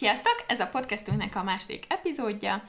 Sziasztok! Ez a podcastunknak a második epizódja.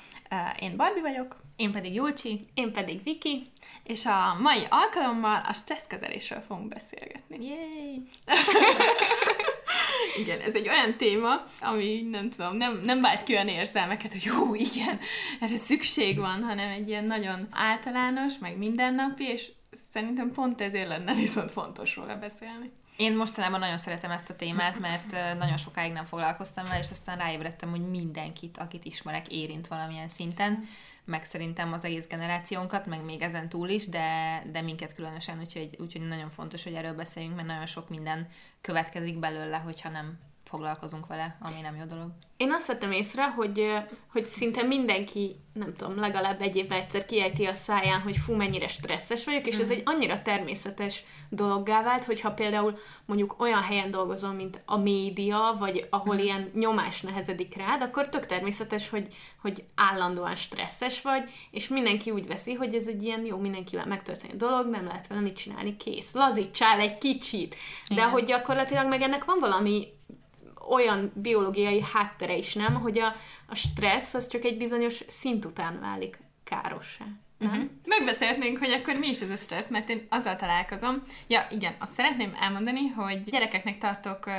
Én Barbie vagyok. Én pedig Julcsi. Én pedig Viki. És a mai alkalommal a stresszkezelésről fogunk beszélgetni. Yay! igen, ez egy olyan téma, ami nem tudom, nem, nem vált ki olyan érzelmeket, hogy jó, igen, erre szükség van, hanem egy ilyen nagyon általános, meg mindennapi, és szerintem pont ezért lenne viszont fontos róla beszélni. Én mostanában nagyon szeretem ezt a témát, mert nagyon sokáig nem foglalkoztam vele, és aztán ráébredtem, hogy mindenkit, akit ismerek, érint valamilyen szinten, meg szerintem az egész generációnkat, meg még ezen túl is, de, de minket különösen, úgyhogy, úgyhogy nagyon fontos, hogy erről beszéljünk, mert nagyon sok minden következik belőle, hogyha nem foglalkozunk vele, ami nem jó dolog. Én azt vettem észre, hogy, hogy szinte mindenki, nem tudom, legalább egy évben egyszer kiejti a száján, hogy fú, mennyire stresszes vagyok, és mm. ez mhm. egy annyira természetes dologgá vált, hogyha például mondjuk olyan helyen dolgozom, mint a média, vagy ahol mm. ilyen nyomás nehezedik rád, akkor tök természetes, hogy, hogy állandóan stresszes vagy, és mindenki úgy veszi, hogy ez egy ilyen jó, mindenkivel megtörténő dolog, nem lehet vele mit csinálni, kész. Lazítsál egy kicsit. De Igen. hogy gyakorlatilag meg ennek van valami olyan biológiai háttere is nem, hogy a, a stressz az csak egy bizonyos szint után válik károssá. Nem? Uh-huh. Megbeszélhetnénk, hogy akkor mi is ez a stressz, mert én azzal találkozom. Ja, igen, azt szeretném elmondani, hogy gyerekeknek tartok uh,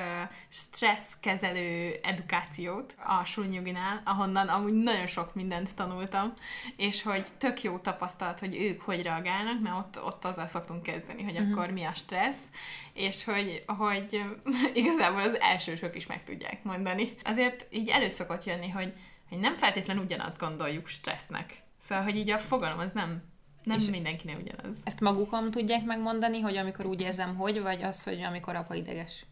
stresszkezelő edukációt a Sulnyuginál, ahonnan amúgy nagyon sok mindent tanultam, és hogy tök jó tapasztalat, hogy ők hogy reagálnak, mert ott, ott azzal szoktunk kezdeni, hogy uh-huh. akkor mi a stressz, és hogy, hogy igazából az elsősök is meg tudják mondani. Azért így előszokott jönni, hogy, hogy nem feltétlenül ugyanazt gondoljuk stressznek Szóval, hogy így a fogalom az nem, nem és mindenkinek ugyanaz. Ezt magukon tudják megmondani, hogy amikor úgy érzem, hogy, vagy az, hogy amikor apa ideges?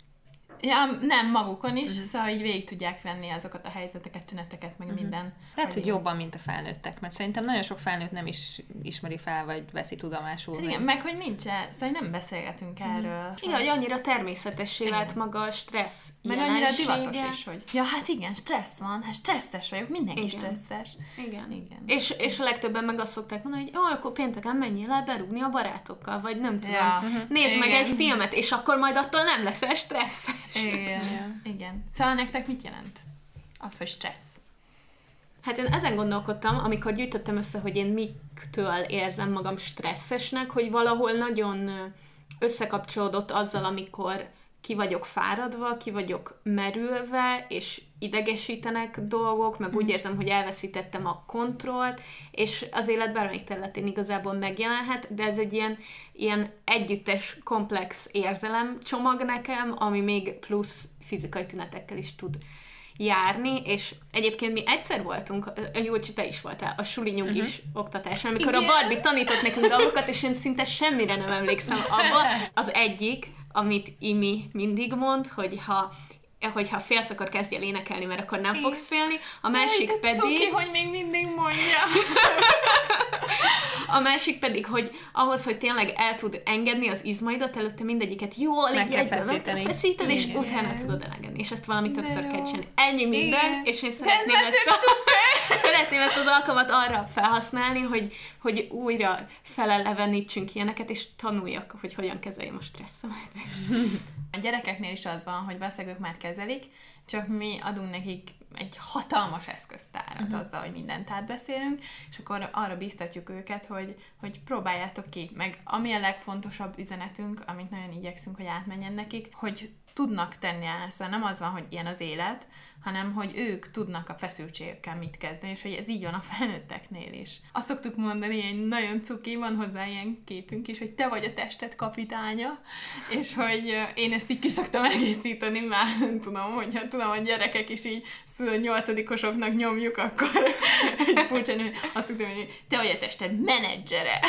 Ja, nem, magukon is, uh-huh. szóval így végig tudják venni azokat a helyzeteket, tüneteket, meg uh-huh. minden. Lehet, hogy jobban, mint a felnőttek, mert szerintem nagyon sok felnőtt nem is ismeri fel, vagy veszi tudomásul. Igen, vagy... meg hogy nincs szóval nem beszélgetünk uh-huh. erről. Igen, hogy annyira természetessé vált maga a stressz Meg annyira divatos is, hogy ja, hát igen, stressz van, hát stresszes vagyok, mindenki igen. stresszes. Igen. igen. És, és a legtöbben meg azt szokták mondani, hogy jó, akkor pénteken menjél le berúgni a barátokkal, vagy nem tudom, ja. uh-huh. nézd igen. meg egy filmet, és akkor majd attól nem leszel stresszes. Igen. Igen. Szóval nektek mit jelent az, hogy stressz? Hát én ezen gondolkodtam, amikor gyűjtöttem össze, hogy én miktől érzem magam stresszesnek, hogy valahol nagyon összekapcsolódott azzal, amikor ki vagyok fáradva, ki vagyok merülve, és idegesítenek dolgok, meg úgy mhm. érzem, hogy elveszítettem a kontrollt, és az élet bármelyik területén igazából megjelenhet, de ez egy ilyen, ilyen együttes, komplex érzelem csomag nekem, ami még plusz fizikai tünetekkel is tud járni, és egyébként mi egyszer voltunk, a Júlcsi, te is voltál, a suli nyugis uh-huh. oktatásán, amikor Igen. a Barbie tanított nekünk dolgokat, és én szinte semmire nem emlékszem abba. Az egyik, amit Imi mindig mond, hogy ha hogyha félsz, akkor kezdj el énekelni, mert akkor nem fogsz félni. A másik Jaj, pedig... Cuki, hogy még mindig mondja. a másik pedig, hogy ahhoz, hogy tényleg el tud engedni az izmaidat, előtte mindegyiket jól meg kell feszíteni. feszíted, és utána tudod elengedni. És ezt valami többször kell csinálni. Ennyi minden, Igen. és én szeretném ezt, a, szeretném ezt az alkalmat arra felhasználni, hogy, hogy újra felelevenítsünk ilyeneket, és tanuljak, hogy hogyan kezeljem a stresszemet. A gyerekeknél is az van, hogy valószínűleg már kezelik, csak mi adunk nekik egy hatalmas eszköztárat uh-huh. azzal, hogy mindent átbeszélünk, és akkor arra biztatjuk őket, hogy, hogy próbáljátok ki. Meg ami a legfontosabb üzenetünk, amit nagyon igyekszünk, hogy átmenjen nekik, hogy tudnak tenni el, szóval nem az van, hogy ilyen az élet, hanem hogy ők tudnak a feszültségekkel mit kezdeni, és hogy ez így van a felnőtteknél is. Azt szoktuk mondani, egy nagyon cuki, van hozzá ilyen képünk is, hogy te vagy a tested kapitánya, és hogy én ezt így ki szoktam egészíteni, már nem tudom, hogyha tudom, a gyerekek is így nyolcadikosoknak nyomjuk, akkor egy furcsa, azt szoktam mondani, hogy te vagy a tested menedzsere.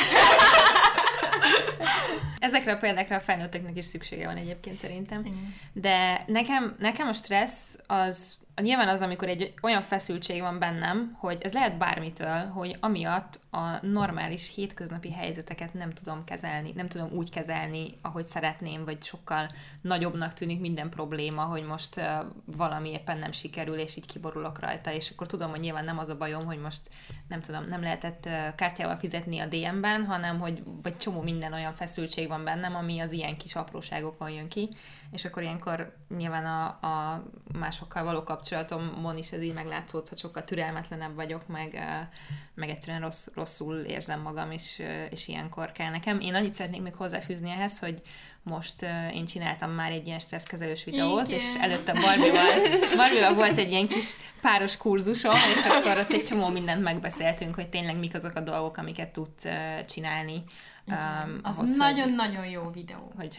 Ezekre a példákra a felnőtteknek is szüksége van egyébként szerintem. De nekem, nekem a stressz az nyilván az, amikor egy olyan feszültség van bennem, hogy ez lehet bármitől, hogy amiatt a normális hétköznapi helyzeteket nem tudom kezelni, nem tudom úgy kezelni, ahogy szeretném, vagy sokkal nagyobbnak tűnik minden probléma, hogy most valami éppen nem sikerül, és így kiborulok rajta, és akkor tudom, hogy nyilván nem az a bajom, hogy most nem tudom, nem lehetett uh, kártyával fizetni a DM-ben, hanem hogy vagy csomó minden olyan feszültség van bennem, ami az ilyen kis apróságokon jön ki, és akkor ilyenkor nyilván a, a másokkal való kapcsolatomon is ez így meglátszódhat, sokkal türelmetlenebb vagyok, meg, meg egyszerűen rossz, rosszul érzem magam, és, és ilyenkor kell nekem. Én annyit szeretnék még hozzáfűzni ehhez, hogy most uh, én csináltam már egy ilyen stresszkezelős videót, Igen. és előtte Barbival, Barbival volt egy ilyen kis páros kurzusom, és akkor ott egy csomó mindent megbeszéltünk, hogy tényleg mik azok a dolgok, amiket tudsz uh, csinálni Um, az nagyon-nagyon jó videó. Hogy,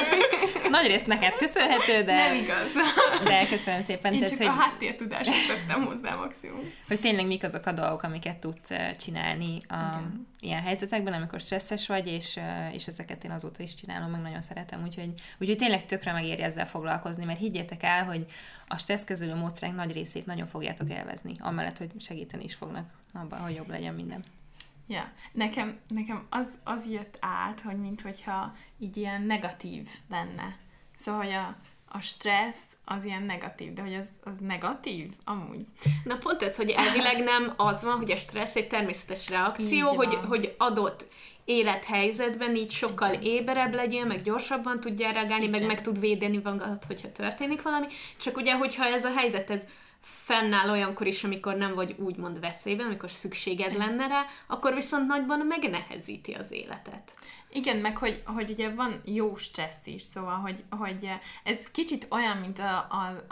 nagy részt neked köszönhető, de... Nem igaz. De köszönöm szépen. Én tehát, csak hogy, a háttértudást tettem hozzá maximum. Hogy tényleg mik azok a dolgok, amiket tudsz csinálni a, ilyen helyzetekben, amikor stresszes vagy, és, és ezeket én azóta is csinálom, meg nagyon szeretem, úgyhogy, úgyhogy tényleg tökre megéri ezzel foglalkozni, mert higgyétek el, hogy a stresszkezelő módszerek nagy részét nagyon fogjátok élvezni, amellett, hogy segíteni is fognak abban, hogy jobb legyen minden. Ja, nekem, nekem az, az jött át, hogy minthogyha így ilyen negatív lenne. Szóval, hogy a, a stressz az ilyen negatív, de hogy az, az negatív amúgy. Na pont ez, hogy elvileg nem az van, hogy a stressz egy természetes reakció, hogy, hogy adott élethelyzetben így sokkal éberebb legyél, meg gyorsabban tudja reagálni, Igen. meg meg tud védeni magad, hogyha történik valami. Csak ugye, hogyha ez a helyzet, ez fennáll olyankor is, amikor nem vagy úgymond veszélyben, amikor szükséged lenne rá, akkor viszont nagyban megnehezíti az életet. Igen, meg hogy, hogy ugye van jó stressz is, szóval, hogy, hogy ez kicsit olyan, mint a, a,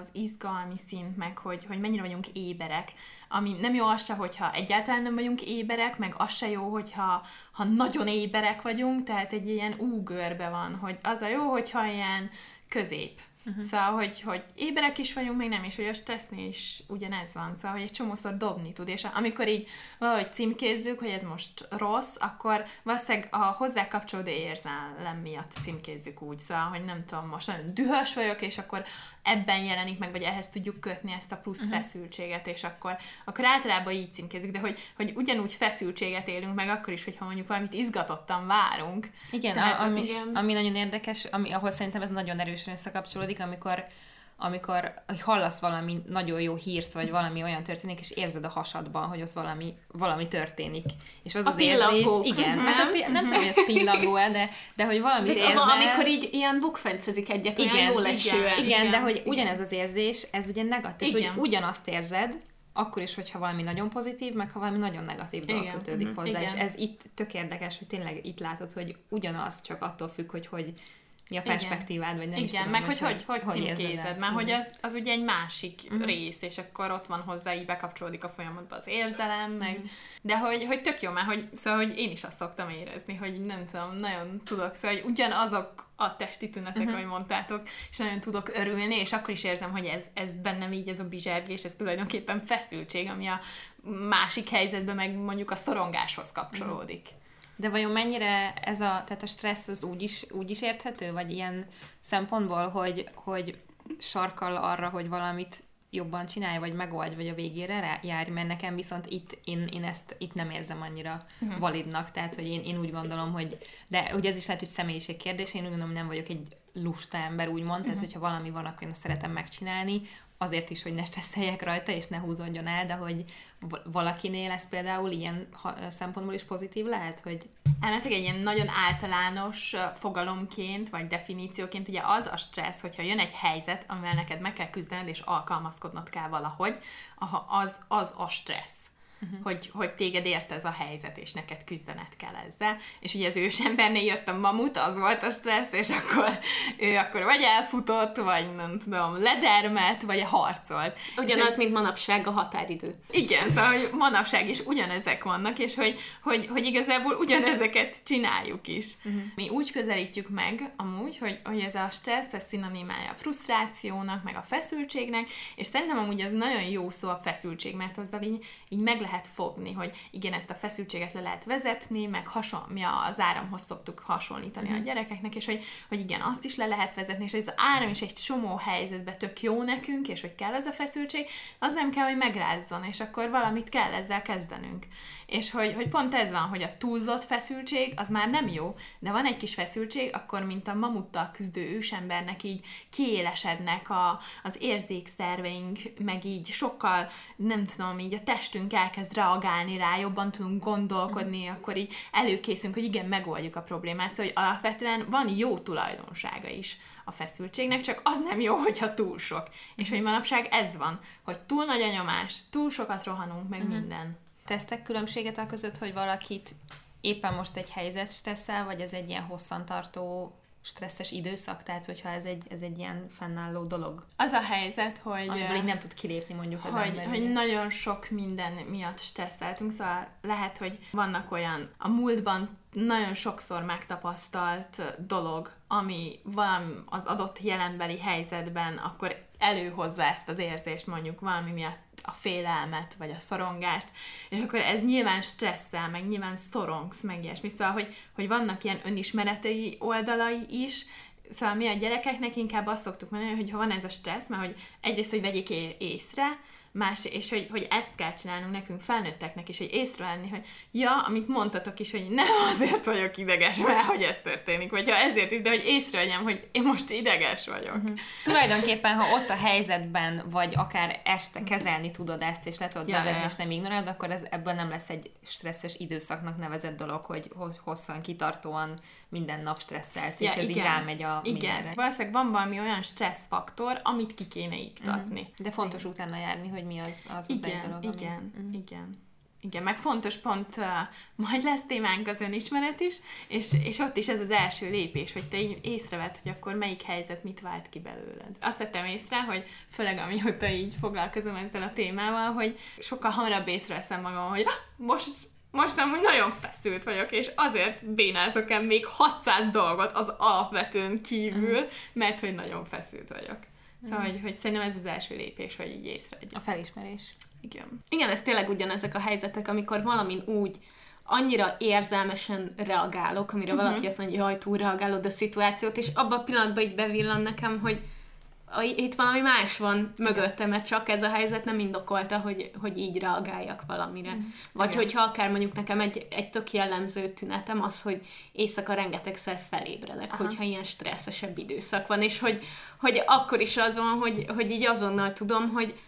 az izgalmi szint, meg hogy, hogy mennyire vagyunk éberek, ami nem jó az se, hogyha egyáltalán nem vagyunk éberek, meg az se jó, hogyha ha nagyon éberek vagyunk, tehát egy ilyen úgörbe van, hogy az a jó, hogyha ilyen közép Uh-huh. Szóval, hogy, hogy éberek is vagyunk, még nem, és hogy a stressznél is ugyanez van. Szóval, hogy egy csomószor dobni tud, és amikor így valahogy címkézzük, hogy ez most rossz, akkor valószínűleg a hozzá kapcsolódó érzelem miatt címkézzük úgy. Szóval, hogy nem tudom, most nagyon dühös vagyok, és akkor ebben jelenik meg, vagy ehhez tudjuk kötni ezt a plusz uh-huh. feszültséget, és akkor, akkor általában így címkézik, de hogy, hogy ugyanúgy feszültséget élünk meg akkor is, hogyha mondjuk valamit izgatottan várunk. Igen, a, ami, igen... ami nagyon érdekes, ami, ahol szerintem ez nagyon erősen összekapcsolódik, amikor amikor hallasz valami nagyon jó hírt, vagy valami olyan történik, és érzed a hasadban, hogy ott valami, valami történik. És az a az érzés, igen, nem, hát a, nem tudom, hogy ez pillangó de, de hogy valamit de, érzel. Amikor így ilyen bukfencezik egyet, igen, olyan jól esően. Igen, igen, de hogy igen. ugyanez az érzés, ez ugye negatív, igen. hogy ugyanazt érzed, akkor is, hogyha valami nagyon pozitív, meg ha valami nagyon negatív dolog kötődik uh-huh. hozzá. Igen. És ez itt tök érdekes, hogy tényleg itt látod, hogy ugyanaz, csak attól függ, hogy hogy a perspektívád, vagy nem Igen, is tudom, meg hogy hogy, hogy, hogy címkézed, mert hogy az, az ugye egy másik uh-huh. rész, és akkor ott van hozzá, így bekapcsolódik a folyamatba az érzelem, meg, uh-huh. de hogy, hogy tök jó, mert hogy, szóval, hogy én is azt szoktam érezni, hogy nem tudom, nagyon tudok, szóval, hogy ugyanazok a testi tünetek, uh-huh. ahogy mondtátok, és nagyon tudok örülni, és akkor is érzem, hogy ez, ez bennem így, ez a bizsergés, ez tulajdonképpen feszültség, ami a másik helyzetben meg mondjuk a szorongáshoz kapcsolódik. Uh-huh. De vajon mennyire ez a, tehát a stressz az úgy is, úgy is érthető, vagy ilyen szempontból, hogy, hogy sarkal arra, hogy valamit jobban csinálj, vagy megoldj, vagy a végére járj, mert nekem viszont itt én, én ezt itt nem érzem annyira uh-huh. validnak, tehát hogy én, én úgy gondolom, hogy de ugye ez is lehet, hogy személyiség kérdés, én úgy gondolom, nem vagyok egy lusta ember, úgymond, uh-huh. tehát hogyha valami van, akkor én azt szeretem megcsinálni, azért is, hogy ne stresszeljek rajta, és ne húzódjon el, de hogy valakinél ez például ilyen szempontból is pozitív lehet, hogy... Elmetek egy ilyen nagyon általános fogalomként, vagy definícióként, ugye az a stressz, hogyha jön egy helyzet, amivel neked meg kell küzdened, és alkalmazkodnod kell valahogy, az, az a stressz uh-huh. hogy, hogy téged ért ez a helyzet, és neked küzdened kell ezzel. És ugye az ősembernél jött a mamut, az volt a stressz, és akkor ő akkor vagy elfutott, vagy nem tudom, ledermet, vagy harcolt. Ugyanaz, és, mint manapság a határidő. Igen, szóval hogy manapság is ugyanezek vannak, és hogy, hogy, hogy igazából ugyanezeket csináljuk is. Uh-huh. Mi úgy közelítjük meg amúgy, hogy, hogy ez a stressz, ez szinonimája a frusztrációnak, meg a feszültségnek, és szerintem amúgy az nagyon jó szó a feszültség, mert azzal így, így meg lehet lehet fogni, hogy igen, ezt a feszültséget le lehet vezetni, meg hason, mi az áramhoz szoktuk hasonlítani mm. a mhm. gyerekeknek, és hogy, hogy igen, azt is le lehet vezetni, és ez az áram is egy csomó helyzetben tök jó nekünk, és hogy kell ez a feszültség, az nem kell, hogy megrázzon, és akkor valamit kell ezzel kezdenünk. És hogy, hogy pont ez van, hogy a túlzott feszültség az már nem jó, de van egy kis feszültség, akkor mint a mamuttal küzdő ősembernek így kiélesednek a, az érzékszerveink, meg így sokkal, nem tudom, így a testünk elkezd reagálni rá, jobban tudunk gondolkodni, mm. akkor így előkészünk, hogy igen, megoldjuk a problémát. Szóval hogy alapvetően van jó tulajdonsága is a a feszültségnek, csak az nem jó, hogyha túl sok. És hogy manapság ez van, hogy túl nagy a nyomás, túl sokat rohanunk, meg uh-huh. minden. Tesztek különbséget a között, hogy valakit éppen most egy helyzet stresszel, vagy ez egy ilyen hosszantartó stresszes időszak, tehát hogyha ez egy, ez egy ilyen fennálló dolog. Az a helyzet, hogy... Amiből így nem tud kilépni mondjuk az hogy, ember. Hogy nagyon sok minden miatt stresszeltünk, szóval lehet, hogy vannak olyan a múltban nagyon sokszor megtapasztalt dolog, ami valami az adott jelenbeli helyzetben akkor előhozza ezt az érzést mondjuk valami miatt a félelmet, vagy a szorongást, és akkor ez nyilván stresszel, meg nyilván szorongsz, meg ilyesmi. Szóval, hogy, hogy vannak ilyen önismeretei oldalai is, Szóval mi a gyerekeknek inkább azt szoktuk mondani, hogy ha van ez a stressz, mert hogy egyrészt, hogy vegyék észre, más, és hogy, hogy ezt kell csinálnunk nekünk felnőtteknek is, hogy észrevenni, hogy ja, amit mondtatok is, hogy nem azért vagyok ideges, mert hogy ez történik, vagy ha ezért is, de hogy észrevegyem, hogy én most ideges vagyok. Uh-huh. Tulajdonképpen, ha ott a helyzetben, vagy akár este kezelni tudod ezt, és le tudod ja, vezetni, ja. és nem ignorálod, akkor ez, ebből nem lesz egy stresszes időszaknak nevezett dolog, hogy hosszan, kitartóan minden nap stresszelsz, ja, és ez igen. így rámegy a igen. mindenre. Valószínűleg van valami olyan stresszfaktor, amit ki kéne iktatni. Uh-huh. De fontos igen. utána járni, hogy mi az az, igen, az egy dolog. Igen, ami... uh-huh. igen. Igen, meg fontos pont, uh, majd lesz témánk az önismeret is, és, és ott is ez az első lépés, hogy te így észreved, hogy akkor melyik helyzet mit vált ki belőled. Azt tettem észre, hogy főleg amióta így foglalkozom ezzel a témával, hogy sokkal hamarabb észreveszem magam, hogy most most amúgy nagyon feszült vagyok, és azért bénázok el még 600 dolgot az alapvetőn kívül, uh-huh. mert hogy nagyon feszült vagyok. Szóval, uh-huh. hogy, hogy szerintem ez az első lépés, hogy így észrevegyek. A felismerés. Igen. Igen, ez tényleg ugyanezek a helyzetek, amikor valamin úgy annyira érzelmesen reagálok, amire uh-huh. valaki azt mondja, hogy jaj, túl reagálod a szituációt, és abban a pillanatban így bevillan nekem, hogy itt valami más van mögöttem, mert csak ez a helyzet nem indokolta, hogy, hogy így reagáljak valamire. Mm. Vagy Igen. hogyha akár mondjuk nekem egy, egy tök jellemző tünetem az, hogy éjszaka rengetegszer felébredek, Aha. hogyha ilyen stresszesebb időszak van, és hogy, hogy akkor is az van, hogy, hogy így azonnal tudom, hogy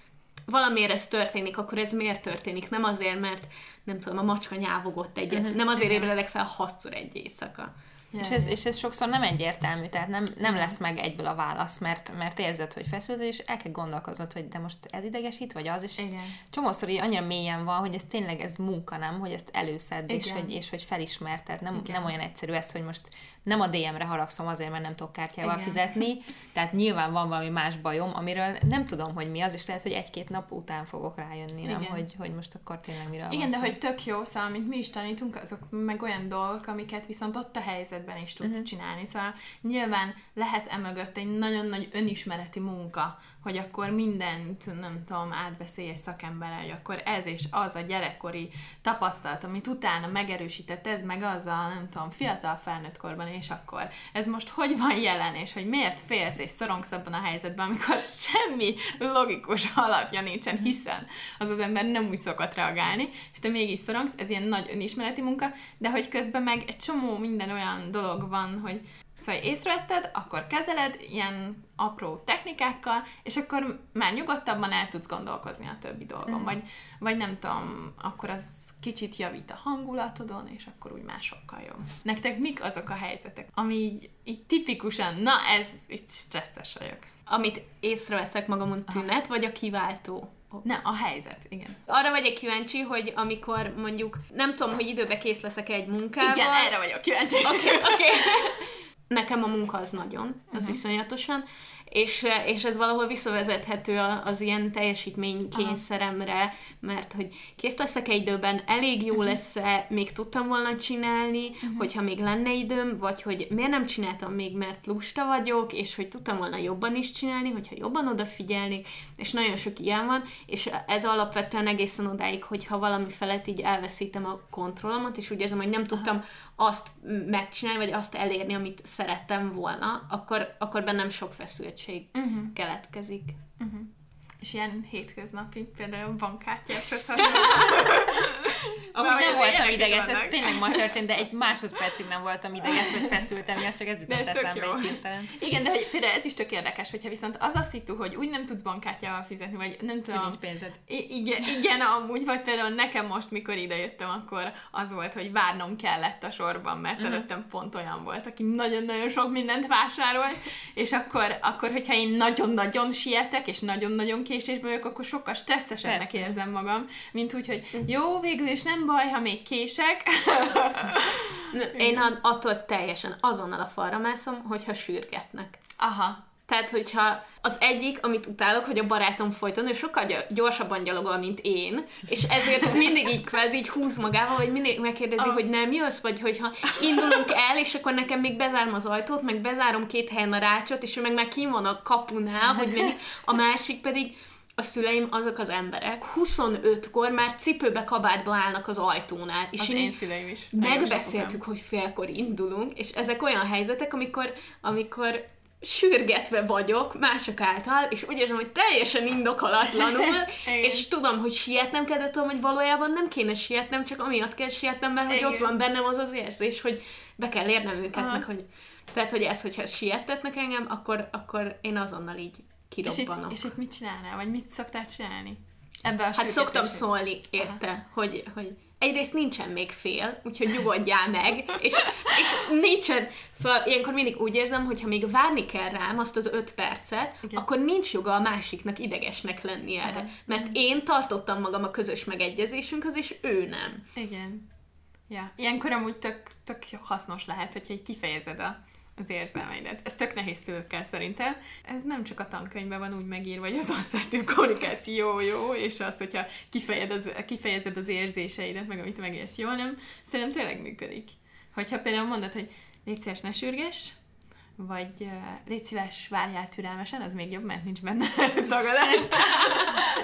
valamiért ez történik, akkor ez miért történik? Nem azért, mert nem tudom, a macska nyávogott egyet, uh-huh. nem azért ébredek fel hatszor egy éjszaka. És, ez, és ez sokszor nem egyértelmű, tehát nem, nem lesz meg egyből a válasz, mert, mert érzed, hogy feszült vagy, és el kell gondolkoznod, hogy de most ez idegesít, vagy az, és Igen. csomószor így annyira mélyen van, hogy ez tényleg ez munka, nem, hogy ezt előszed, és hogy, és hogy felismerted, nem, nem olyan egyszerű ez, hogy most nem a DM-re haragszom azért, mert nem tudok kártyával Igen. fizetni, tehát nyilván van valami más bajom, amiről nem tudom, hogy mi az, és lehet, hogy egy-két nap után fogok rájönni, Igen. nem, hogy, hogy most akkor tényleg miről Igen, de hogy tök jó, szóval, amit mi is tanítunk, azok meg olyan dolgok, amiket viszont ott a helyzetben is tudsz uh-huh. csinálni, szóval nyilván lehet emögött egy nagyon nagy önismereti munka, hogy akkor mindent, nem tudom, átbeszélj egy szakemberrel, hogy akkor ez és az a gyerekkori tapasztalat, amit utána megerősített ez, meg az a, nem tudom, fiatal felnőtt korban, és akkor ez most hogy van jelen, és hogy miért félsz és szorongsz abban a helyzetben, amikor semmi logikus alapja nincsen, hiszen az az ember nem úgy szokott reagálni, és te mégis szorongsz, ez ilyen nagy önismereti munka, de hogy közben meg egy csomó minden olyan dolog van, hogy Szóval észrevetted, akkor kezeled ilyen apró technikákkal, és akkor már nyugodtabban el tudsz gondolkozni a többi dolgon. Mm. Vagy, vagy nem tudom, akkor az kicsit javít a hangulatodon, és akkor úgy másokkal jobb. Nektek mik azok a helyzetek, ami így, így tipikusan, na ez, itt stresszes vagyok. Amit észreveszek magamon tünet, Aha. vagy a kiváltó? Nem, a helyzet, igen. Arra vagyok kíváncsi, hogy amikor mondjuk, nem tudom, hogy időbe kész leszek egy munkával. Igen, erre vagyok kíváncsi. Oké, okay, oké. Okay. Nekem a munka az nagyon, az uh-huh. iszonyatosan, és, és ez valahol visszavezethető az ilyen teljesítménykényszeremre, mert hogy kész leszek egy időben, elég jó lesz-e, még tudtam volna csinálni, uh-huh. hogyha még lenne időm, vagy hogy miért nem csináltam még, mert lusta vagyok, és hogy tudtam volna jobban is csinálni, hogyha jobban odafigyelnék, és nagyon sok ilyen van, és ez alapvetően egészen odáig, hogyha valami felett így elveszítem a kontrollomat, és úgy érzem, hogy nem tudtam azt megcsinálni, vagy azt elérni, amit szerettem volna, akkor, akkor bennem sok feszültség uh-huh. keletkezik. Uh-huh. És ilyen hétköznapi, például bankkártyáshoz Amúgy nem voltam ideges, ez tényleg ma történt, de egy másodpercig nem voltam ideges, vagy feszültem, miatt csak ez jutott eszembe egy hirtelen. Igen, de hogy például ez is tök érdekes, hogyha viszont az a szitu, hogy úgy nem tudsz bankkártyával fizetni, vagy nem tudom. Nincs pénzed. Igen, igen, amúgy, vagy például nekem most, mikor idejöttem, akkor az volt, hogy várnom kellett a sorban, mert uh-huh. előttem pont olyan volt, aki nagyon-nagyon sok mindent vásárolt, és akkor, akkor hogyha én nagyon-nagyon sietek, és nagyon-nagyon késésbe vagyok, akkor sokkal stresszesebbnek érzem magam, mint úgy, hogy jó, végül is nem baj, ha még kések. Én attól teljesen azonnal a falra mászom, hogyha sürgetnek. Aha. Tehát, hogyha az egyik, amit utálok, hogy a barátom folyton, ő sokkal gyorsabban gyalogol, mint én, és ezért mindig így kvázi így húz magával, vagy mindig megkérdezi, ah. hogy nem jössz, vagy hogyha indulunk el, és akkor nekem még bezárom az ajtót, meg bezárom két helyen a rácsot, és ő meg már kim van a kapunál, hogy még a másik pedig a szüleim azok az emberek 25-kor már cipőbe, kabátba állnak az ajtónál. És az én szüleim is. Megbeszéltük, hogy félkor indulunk, és ezek olyan helyzetek, amikor, amikor sürgetve vagyok mások által, és úgy érzem, hogy teljesen indokolatlanul, és tudom, hogy sietnem kell, de tudom, hogy valójában nem kéne sietnem, csak amiatt kell sietnem, mert hogy ott van bennem az az érzés, hogy be kell érnem őket, Aha. meg hogy tehát, hogy ez, hogyha sietetnek engem, akkor, akkor én azonnal így kirobbanok. És itt, és itt mit csinálnál? Vagy mit szoktál csinálni? Ebben a hát szoktam szólni érte, hogy, hogy egyrészt nincsen még fél, úgyhogy nyugodjál meg, és, és nincsen, szóval ilyenkor mindig úgy érzem, hogy ha még várni kell rám azt az öt percet, Igen. akkor nincs joga a másiknak idegesnek lenni erre. Igen. Mert én tartottam magam a közös megegyezésünkhöz, és ő nem. Igen. Ja. Ilyenkor amúgy tök, tök hasznos lehet, hogyha egy kifejezed a, az érzelmeidet. Ez tök nehéz szülőkkel szerintem. Ez nem csak a tankönyvben van úgy megírva, hogy az asszertív kommunikáció jó, és az, hogyha kifejezed az, kifejezed az érzéseidet, meg amit megélsz jó, nem, szerintem tényleg működik. Hogyha például mondod, hogy légy szíves, ne sürges, vagy uh, légy szíves, várjál türelmesen, az még jobb, mert nincs benne tagadás.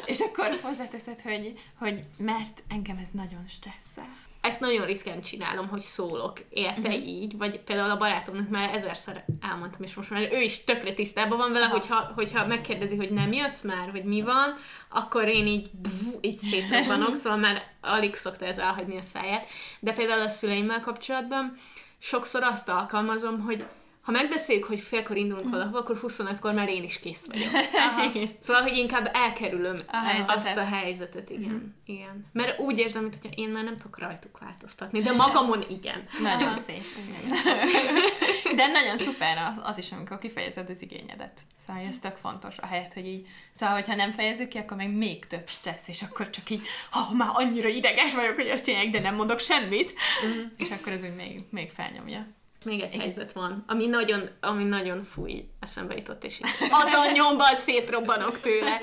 és akkor hozzáteszed, hogy, hogy mert engem ez nagyon stresszel ezt nagyon ritkán csinálom, hogy szólok, érte uh-huh. így, vagy például a barátomnak már ezerszer elmondtam, és most már ő is tökre tisztában van vele, hogyha, hogyha megkérdezi, hogy nem jössz már, vagy mi van, akkor én így, bff, így szétrobbanok, szóval már alig szokta ez elhagyni a száját. De például a szüleimmel kapcsolatban sokszor azt alkalmazom, hogy ha megbeszéljük, hogy félkor indulunk mm. valahol, akkor 25-kor már én is kész vagyok. szóval, hogy inkább elkerülöm a helyzetet. azt a helyzetet, igen. Mm. igen. Mert úgy érzem, mintha én már nem tudok rajtuk változtatni, de magamon igen. nagyon szép. de nagyon szuper az, az is, amikor kifejezed az igényedet. Szóval ez tök fontos, a helyet, hogy így, szóval, hogyha nem fejezzük ki, akkor meg még több stressz, és akkor csak így, ha oh, már annyira ideges vagyok, hogy ezt csinálják, de nem mondok semmit, mm. és akkor ez úgy még, még felnyomja. Még egy Igen. helyzet van, ami nagyon, ami nagyon fúj, eszembe jutott, és így az nyomban szétrobbanok tőle,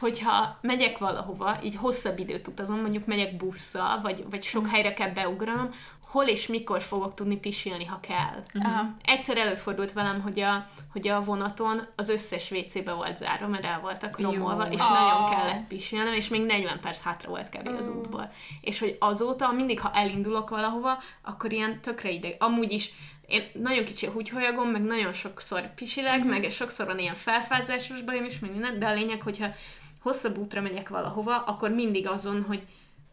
hogyha megyek valahova, így hosszabb időt utazom, mondjuk megyek busszal, vagy, vagy sok helyre kell beugranom, hol és mikor fogok tudni pisilni, ha kell. Uh-huh. Egyszer előfordult velem, hogy a, hogy a vonaton az összes WC-be volt zárva, mert el voltak romolva, és oh. nagyon kellett pisilnem, és még 40 perc hátra volt kb. az útból. És hogy azóta, mindig, ha elindulok valahova, akkor ilyen tökre ideg. Amúgy is én nagyon kicsi a húgyholyagom, meg nagyon sokszor pisilek, uh-huh. meg sokszor van ilyen felfázásos bajom is, meg minden, de a lényeg, hogyha hosszabb útra megyek valahova, akkor mindig azon, hogy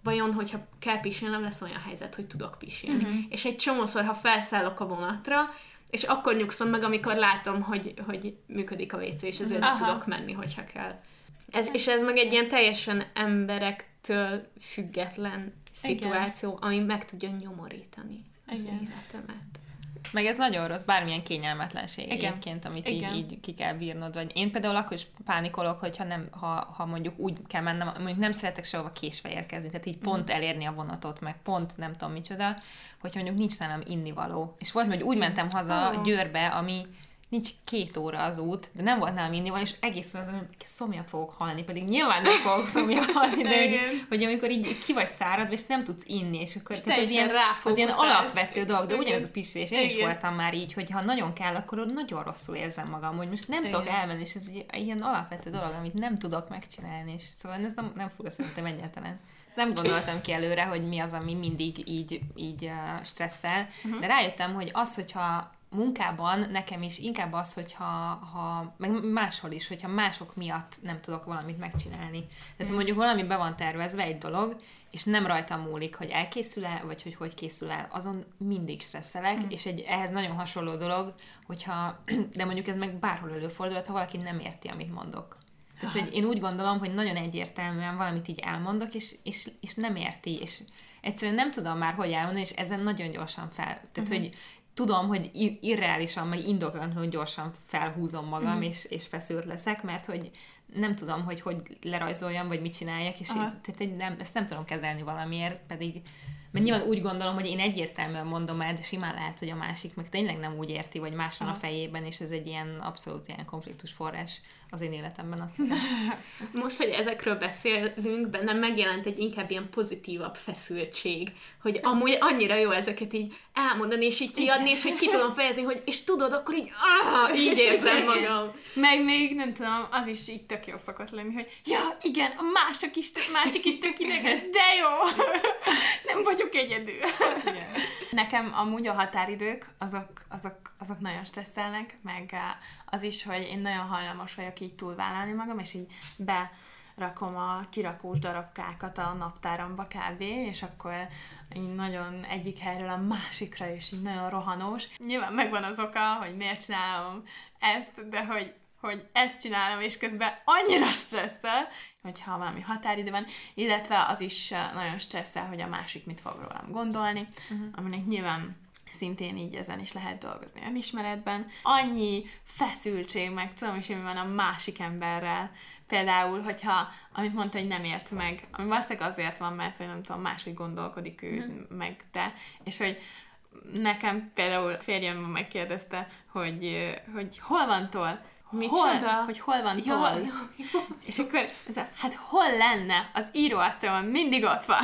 vajon, hogyha kell pisilnem, lesz olyan helyzet, hogy tudok pisilni. Uh-huh. És egy csomószor, ha felszállok a vonatra, és akkor nyugszom meg, amikor látom, hogy, hogy működik a WC, és ezért uh-huh. tudok menni, hogyha kell. Ez, és ez meg egy ilyen teljesen emberektől független szituáció, Igen. ami meg tudja nyomorítani az Igen. életemet. Meg ez nagyon rossz, bármilyen kényelmetlenség Igen. egyébként, amit Igen. Így, így ki kell bírnod. Vagy én például akkor is pánikolok, hogyha nem, ha, ha mondjuk úgy kell mennem, mondjuk nem szeretek sehova késve érkezni, tehát így pont mm. elérni a vonatot, meg pont nem tudom micsoda, hogyha mondjuk nincs nálam innivaló. És volt, hogy úgy mentem haza oh. Győrbe, ami nincs két óra az út, de nem volt nálam van, és egész az, hogy szomjan fogok halni, pedig nyilván nem fogok szomjan halni, de hogy, hogy, amikor így ki vagy szárad, és nem tudsz inni, és akkor és tehát az, ilyen, az ilyen alapvető dolog, de ugyanez a pisilés, én is voltam már így, hogy ha nagyon kell, akkor nagyon rosszul érzem magam, hogy most nem Igen. tudok elmenni, és ez ilyen alapvető dolog, amit nem tudok megcsinálni, és szóval ez nem, nem fog szerintem egyáltalán. Nem gondoltam ki előre, hogy mi az, ami mindig így, így stresszel, uh-huh. de rájöttem, hogy az, hogyha munkában nekem is inkább az, hogyha ha, meg máshol is, hogyha mások miatt nem tudok valamit megcsinálni. Tehát mm. mondjuk valami be van tervezve, egy dolog, és nem rajtam múlik, hogy elkészül-e, vagy hogy hogy készül el, azon mindig stresszelek, mm. és egy ehhez nagyon hasonló dolog, hogyha, de mondjuk ez meg bárhol előfordul, ha valaki nem érti, amit mondok. Tehát, hogy én úgy gondolom, hogy nagyon egyértelműen valamit így elmondok, és, és, és nem érti, és egyszerűen nem tudom már, hogy elmondani, és ezen nagyon gyorsan fel. Tehát, uh-huh. hogy tudom, hogy irreálisan, meg indokolatlanul gyorsan felhúzom magam, uh-huh. és, és feszült leszek, mert hogy nem tudom, hogy hogy lerajzoljam, vagy mit csináljak, és így, tehát nem, ezt nem tudom kezelni valamiért, pedig mert nyilván úgy gondolom, hogy én egyértelműen mondom el, de simán lehet, hogy a másik meg tényleg nem úgy érti, vagy más van a fejében, és ez egy ilyen abszolút ilyen konfliktus forrás az én életemben, azt hiszem. Most, hogy ezekről beszélünk, bennem megjelent egy inkább ilyen pozitívabb feszültség, hogy amúgy annyira jó ezeket így elmondani, és így kiadni, és hogy ki tudom fejezni, hogy és tudod, akkor így, ah, így érzem magam. Meg még, nem tudom, az is így tök jó szokott lenni, hogy ja, igen, a mások is tök, másik is tök ideges, de jó! nem vagyok egyedül. Yeah. Nekem amúgy a határidők, azok, azok, azok nagyon stresszelnek, meg az is, hogy én nagyon hajlamos vagyok így túlvállalni magam, és így be rakom a kirakós darabkákat a naptáramba kb. és akkor így nagyon egyik helyről a másikra, és így nagyon rohanós. Nyilván megvan az oka, hogy miért csinálom ezt, de hogy, hogy ezt csinálom, és közben annyira stresszel, hogyha valami határidő van, illetve az is nagyon stresszel, hogy a másik mit fog rólam gondolni, uh-huh. aminek nyilván szintén így ezen is lehet dolgozni önismeretben. Annyi feszültség, meg tudom is, mi van a másik emberrel. Például, hogyha, amit mondta, hogy nem ért meg, ami valószínűleg azért van, mert, hogy nem tudom, máshogy gondolkodik ő, mm. meg te, és hogy nekem például férjem megkérdezte, hogy, hogy hol van tol, Mit hol, hogy hol van ja, toll. Ja, ja. És akkor ez a, hát hol lenne? Az íróasztalon mindig ott van.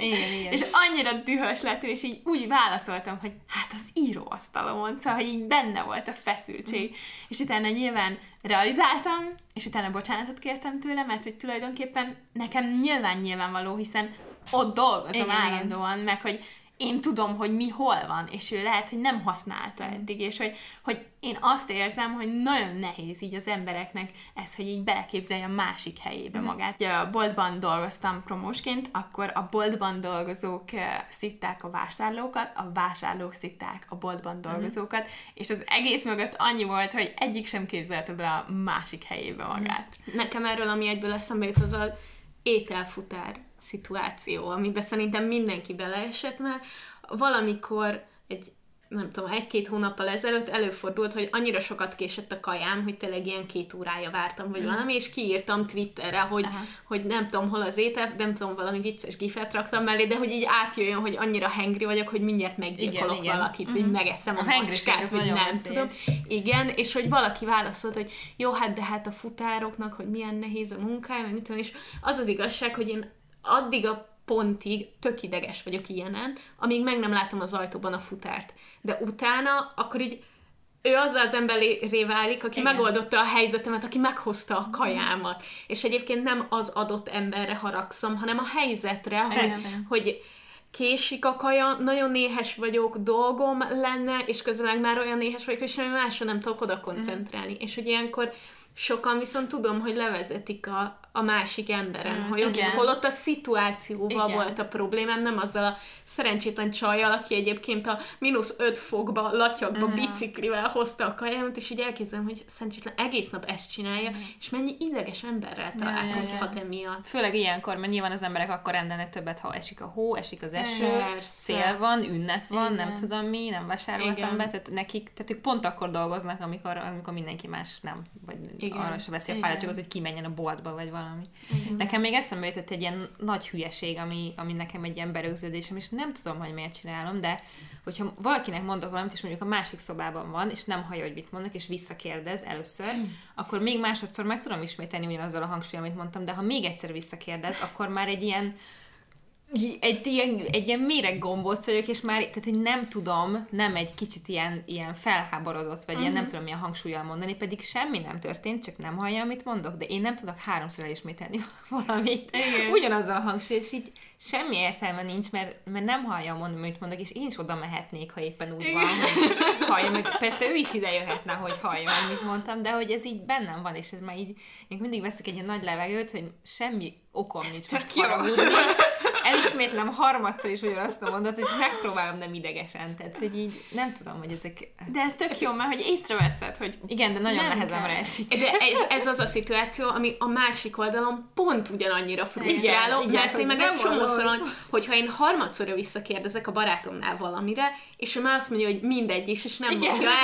Igen, igen. És annyira dühös lett, és így úgy válaszoltam, hogy hát az íróasztalon, szóval, hogy így benne volt a feszültség. Mm. És utána nyilván realizáltam, és utána bocsánatot kértem tőle, mert hogy tulajdonképpen nekem nyilván nyilvánvaló, hiszen ott dolgozom igen, állandóan, meg hogy én tudom, hogy mi hol van, és ő lehet, hogy nem használta mm. eddig, és hogy, hogy én azt érzem, hogy nagyon nehéz így az embereknek ez, hogy így beleképzelje a másik helyébe mm. magát. Ja, a boltban dolgoztam promósként, akkor a boltban dolgozók szitták a vásárlókat, a vásárlók szitták a boltban mm. dolgozókat, és az egész mögött annyi volt, hogy egyik sem képzelte be a másik helyébe magát. Nekem erről, ami egyből eszembe jut, az a ételfutár szituáció, amiben szerintem mindenki beleesett már. Valamikor egy nem tudom, egy-két hónappal ezelőtt előfordult, hogy annyira sokat késett a kajám, hogy tényleg ilyen két órája vártam, vagy mm. valami, és kiírtam Twitterre, hogy, hogy nem tudom, hol az étel, nem tudom, valami vicces gifet raktam mellé, de hogy így átjöjjön, hogy annyira hengri vagyok, hogy mindjárt meggyilkolok igen, valakit, igen. vagy mm. megeszem a, a macskát, vagy nem veszélyes. tudom. Igen, és hogy valaki válaszolt, hogy jó, hát de hát a futároknak, hogy milyen nehéz a munkája, meg mit tudom, és az az igazság, hogy én addig a pontig tök ideges vagyok ilyenen, amíg meg nem látom az ajtóban a futárt. De utána, akkor így ő azzal az emberré válik, aki Igen. megoldotta a helyzetemet, aki meghozta a kajámat. És egyébként nem az adott emberre haragszom, hanem a helyzetre, hogy, hogy késik a kaja, nagyon néhes vagyok, dolgom lenne, és közben már olyan néhes vagyok, hogy semmi másra nem tudok oda koncentrálni. Mm. És hogy ilyenkor sokan viszont tudom, hogy levezetik a, a másik emberen, mm, hogy igen. holott a szituációval igen. volt a problémám, nem azzal a szerencsétlen csajjal, aki egyébként a mínusz 5 fokba, latyagba, mm. biciklivel hozta a kajámat, és így elképzelem, hogy szerencsétlen egész nap ezt csinálja, mm. és mennyi ideges emberrel találkozhat ja, emiatt. Főleg ilyenkor, mert nyilván az emberek akkor rendelnek többet, ha esik a hó, esik az eső, Persze. szél van, ünnep van, igen. nem tudom mi, nem vásároltam igen. be, tehát nekik, tehát ők pont akkor dolgoznak, amikor, amikor mindenki más nem, vagy igen. arra se veszi a fáradtságot, hogy kimenjen a boltba, vagy valami. Igen. Nekem még eszembe jutott egy ilyen nagy hülyeség, ami, ami nekem egy ilyen berögződésem, és nem tudom, hogy miért csinálom, de hogyha valakinek mondok valamit, és mondjuk a másik szobában van, és nem hallja, hogy mit mondok, és visszakérdez először, mm. akkor még másodszor meg tudom ismételni ugyanazzal a hangsúly, amit mondtam, de ha még egyszer visszakérdez, akkor már egy ilyen egy ilyen, egy ilyen méreg gombóc vagyok, és már, tehát, hogy nem tudom, nem egy kicsit ilyen, ilyen felháborodott, vagy uh-huh. ilyen nem tudom milyen hangsúlyjal mondani, pedig semmi nem történt, csak nem hallja, amit mondok, de én nem tudok háromszor elismételni valamit. Igen. Ugyanazzal a hangsúly, és így semmi értelme nincs, mert, mert nem hallja mondani, amit mondok, és én is oda mehetnék, ha éppen úgy van, hogy hallja meg. Persze ő is ide jöhetne, hogy hallja, amit mondtam, de hogy ez így bennem van, és ez már így, én mindig veszek egy ilyen nagy levegőt, hogy semmi okom ez nincs most haragudni and elismétlem harmadszor is ugyanazt a mondatot, és megpróbálom nem idegesen. Tehát, hogy így nem tudom, hogy ezek... De ez tök jó, mert hogy észreveszed, hogy... Igen, de nagyon nehezemre esik. De ez, ez az a szituáció, ami a másik oldalon pont ugyanannyira frusztráló, igen, mert igen, én meg egy csomószor, hogyha én harmadszorra visszakérdezek a barátomnál valamire, és ő már azt mondja, hogy mindegy is, és nem igen. mondja el.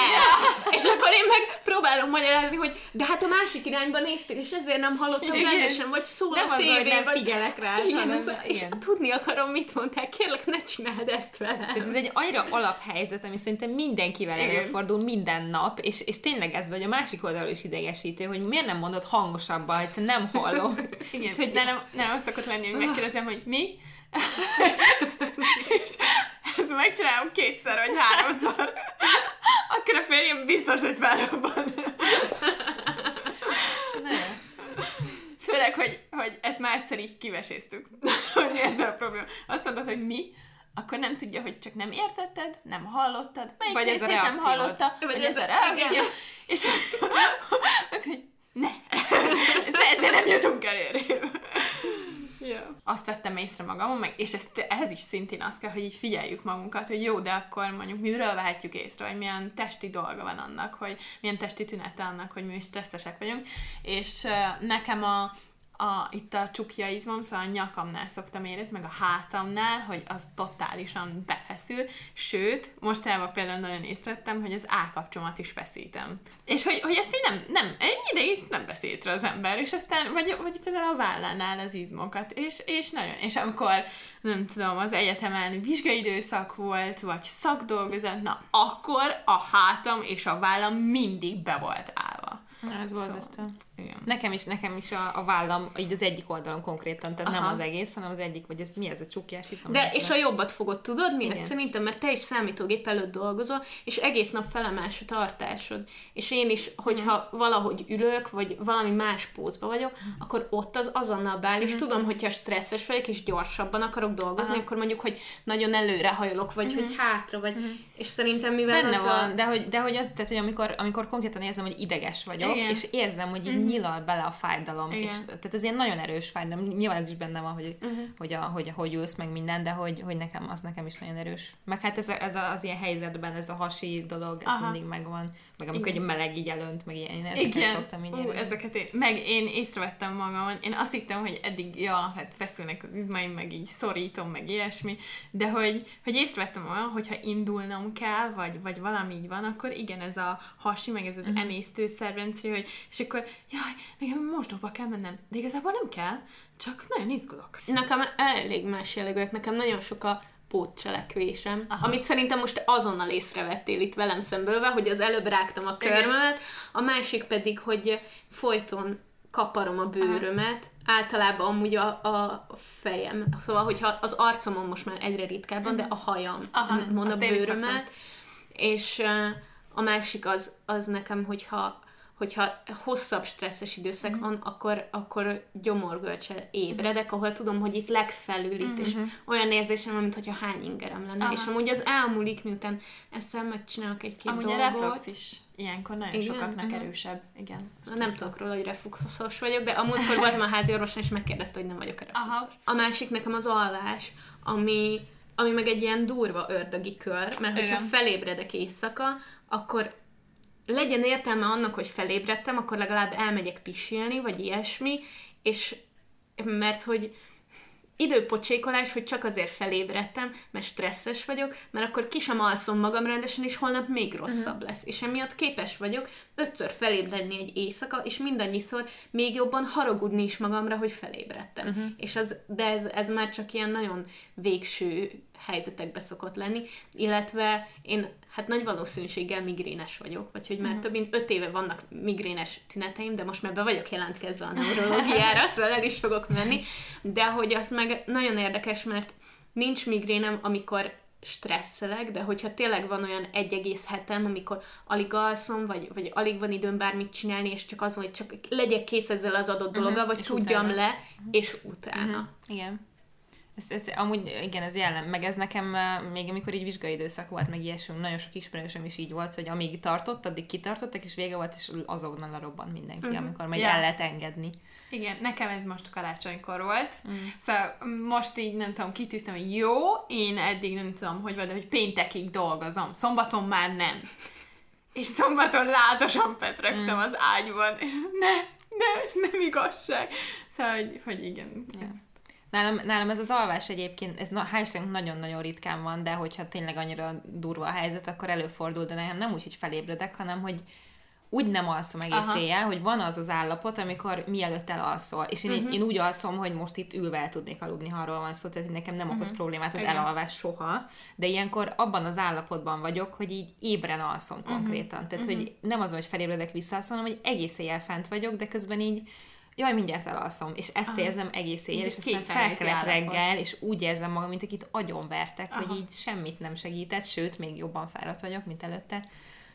és akkor én meg próbálom magyarázni, hogy de hát a másik irányba néztél, és ezért nem hallottam igen. rendesen, vagy szól nem a tévé, az, hogy nem vagy... figyelek rá. Igen, hanem, az, és igen tudni akarom, mit mondták, kérlek, ne csináld ezt velem. Tehát ez egy annyira alaphelyzet, ami szerintem mindenkivel Igen. előfordul minden nap, és, és tényleg ez vagy a másik oldalról is idegesítő, hogy miért nem mondod hangosabban, egyszerűen nem hallom. Igen, hogy... de nem, nem szokott lenni, hogy megkérdezem, hogy mi? és ezt megcsinálom kétszer vagy háromszor, akkor a férjem biztos, hogy felrobban. Főleg, hogy, hogy ezt már egyszer így kiveséztük, hogy ezzel a probléma. Azt mondod, hogy mi, akkor nem tudja, hogy csak nem értetted, nem hallottad, melyik vagy ez a nem hallotta, vagy, vagy ez a reakció, és hogy ne, ezzel nem jutunk előrébb. Ja. Azt vettem észre magamon, meg, és ezt, ehhez is szintén azt kell, hogy így figyeljük magunkat, hogy jó, de akkor mondjuk miről vehetjük észre, hogy milyen testi dolga van annak, hogy milyen testi tünete annak, hogy mi stresszesek vagyunk. És uh, nekem a, a, itt a csukja izmom, szóval a nyakamnál szoktam érezni, meg a hátamnál, hogy az totálisan befeszül, sőt, mostában például nagyon észrevettem, hogy az állkapcsomat is feszítem. És hogy, hogy ezt így nem, nem, ennyi ideig nem vesz észre az ember, és aztán, vagy, vagy például a vállánál az izmokat, és, és nagyon, és amikor, nem tudom, az egyetemen vizsgaidőszak volt, vagy szakdolgozat, na, akkor a hátam és a vállam mindig be volt állva. Na, ez borzasztó. Szóval, igen. Nekem is, nekem is a, a vállam, így az egyik oldalon konkrétan, tehát Aha. nem az egész, hanem az egyik, vagy ez mi ez a csukjás, hiszem. De és a jobbat fogod, tudod miért? Igen. Szerintem, mert te is számítógép előtt dolgozol, és egész nap felemás a tartásod. És én is, hogyha hmm. valahogy ülök, vagy valami más pózba vagyok, hmm. akkor ott az azonnal beáll, és hmm. tudom, hogyha stresszes vagyok, és gyorsabban akarok dolgozni, Aha. akkor mondjuk, hogy nagyon előre hajolok, vagy hmm. hogy hátra, vagy, hmm. és szerintem mivel Benne van, a... de hogy, de hogy az, tehát, hogy amikor, amikor konkrétan érzem, hogy ideges vagyok, Igen. és érzem, hogy így uh-huh. nyilal bele a fájdalom. Igen. És, tehát ez ilyen nagyon erős fájdalom. Nyilván ez is benne van, hogy, uh-huh. hogy, a, hogy, hogy ülsz meg minden, de hogy, hogy nekem az nekem is nagyon erős. Meg hát ez, a, ez a, az ilyen helyzetben, ez a hasi dolog, ez Aha. mindig megvan. Meg amikor egy meleg így elönt, meg ilyen, én ezeket Igen. szoktam így uh, ezeket én, meg én észrevettem magamon. Én azt hittem, hogy eddig, ja, hát feszülnek az izmaim, meg így szorítom, meg ilyesmi, de hogy, hogy észrevettem olyan, hogyha indulnom kell, vagy, vagy valami így van, akkor igen, ez a hasi, meg ez az uh-huh. emésztőszervendszer, hogy, és akkor, jaj, nekem mosdóba kell mennem, de igazából nem kell, csak nagyon izgulok. Nekem elég más jellegűek, nekem nagyon sok a pótcselekvésem, Aha. amit szerintem most azonnal észrevettél itt velem szemből, hogy az előbb rágtam a körmömet, a másik pedig, hogy folyton kaparom a bőrömet, Aha. általában amúgy a, a fejem, szóval hogyha az arcomon most már egyre ritkábban, de a hajam Aha, mond a bőrömet, és a másik az, az nekem, hogyha hogyha hosszabb stresszes időszak mm-hmm. van, akkor, akkor gyomorgölcsel ébredek, ahol tudom, hogy itt legfelül itt, mm-hmm. és olyan érzésem van, mintha hány ingerem lenne. Aha. És amúgy az elmúlik, miután ezzel megcsinálok egy-két amúgy dolgot. Amúgy a reflux is ilyenkor nagyon igen, sokaknak uh-huh. erősebb. Igen. Na, nem tudok róla, hogy refluxos vagyok, de a múltkor voltam a házi orvoson, és megkérdezte, hogy nem vagyok a refluxos. Aha. A másik nekem az alvás, ami, ami meg egy ilyen durva ördögi kör, mert hogyha felébredek éjszaka, akkor legyen értelme annak, hogy felébredtem, akkor legalább elmegyek pisilni, vagy ilyesmi, és mert hogy időpocsékolás, hogy csak azért felébredtem, mert stresszes vagyok, mert akkor ki sem alszom magam rendesen, és holnap még rosszabb uh-huh. lesz. És emiatt képes vagyok ötször felébredni egy éjszaka, és mindannyiszor még jobban haragudni is magamra, hogy felébredtem. Uh-huh. És az, de ez, ez már csak ilyen nagyon végső helyzetekbe szokott lenni, illetve én hát nagy valószínűséggel migrénes vagyok, vagy hogy már uh-huh. több mint öt éve vannak migrénes tüneteim, de most már be vagyok jelentkezve a neurológiára, szóval el is fogok menni, de hogy az meg nagyon érdekes, mert nincs migrénem, amikor stresszelek, de hogyha tényleg van olyan egy egész hetem, amikor alig alszom, vagy, vagy alig van időm bármit csinálni, és csak az, hogy csak legyek kész ezzel az adott dologgal, uh-huh, vagy tudjam utána. le, és utána. Uh-huh. Igen. Ez, ez, amúgy igen, ez jelen, meg ez nekem még amikor így vizsgai időszak volt, meg ilyesmi, nagyon sok ismerősöm is így volt, hogy amíg tartott, addig kitartottak, és vége volt, és azonnal lerobbant mindenki, uh-huh. amikor majd yeah. el lehet engedni. Igen, nekem ez most karácsonykor volt. Mm. Szóval most így nem tudom, kitűztem, hogy jó, én eddig nem tudom, hogy vagy, de hogy péntekig dolgozom. Szombaton már nem. És szombaton lázasan petrögtem mm. az ágyban, és ne, ne, ez nem igazság. Szóval, hogy, hogy igen. Yeah. Nálam, nálam ez az alvás egyébként, ez na, hál' nagyon-nagyon ritkán van, de hogyha tényleg annyira durva a helyzet, akkor előfordul, de nekem nem úgy, hogy felébredek, hanem hogy úgy nem alszom egész Aha. éjjel, hogy van az az állapot, amikor mielőtt elalszol. És én, uh-huh. én úgy alszom, hogy most itt ülve el tudnék aludni, ha arról van szó, tehát nekem nem uh-huh. okoz problémát az Igen. elalvás soha, de ilyenkor abban az állapotban vagyok, hogy így ébren alszom uh-huh. konkrétan. Tehát, uh-huh. hogy nem az, hogy felébredek vissza, hanem hogy egész éjjel fent vagyok, de közben így jaj, mindjárt elalszom, és ezt Aha. érzem egész éjjel, és aztán felkelek reggel, és úgy érzem magam, mint akit agyonvertek, Aha. hogy így semmit nem segített, sőt, még jobban fáradt vagyok, mint előtte.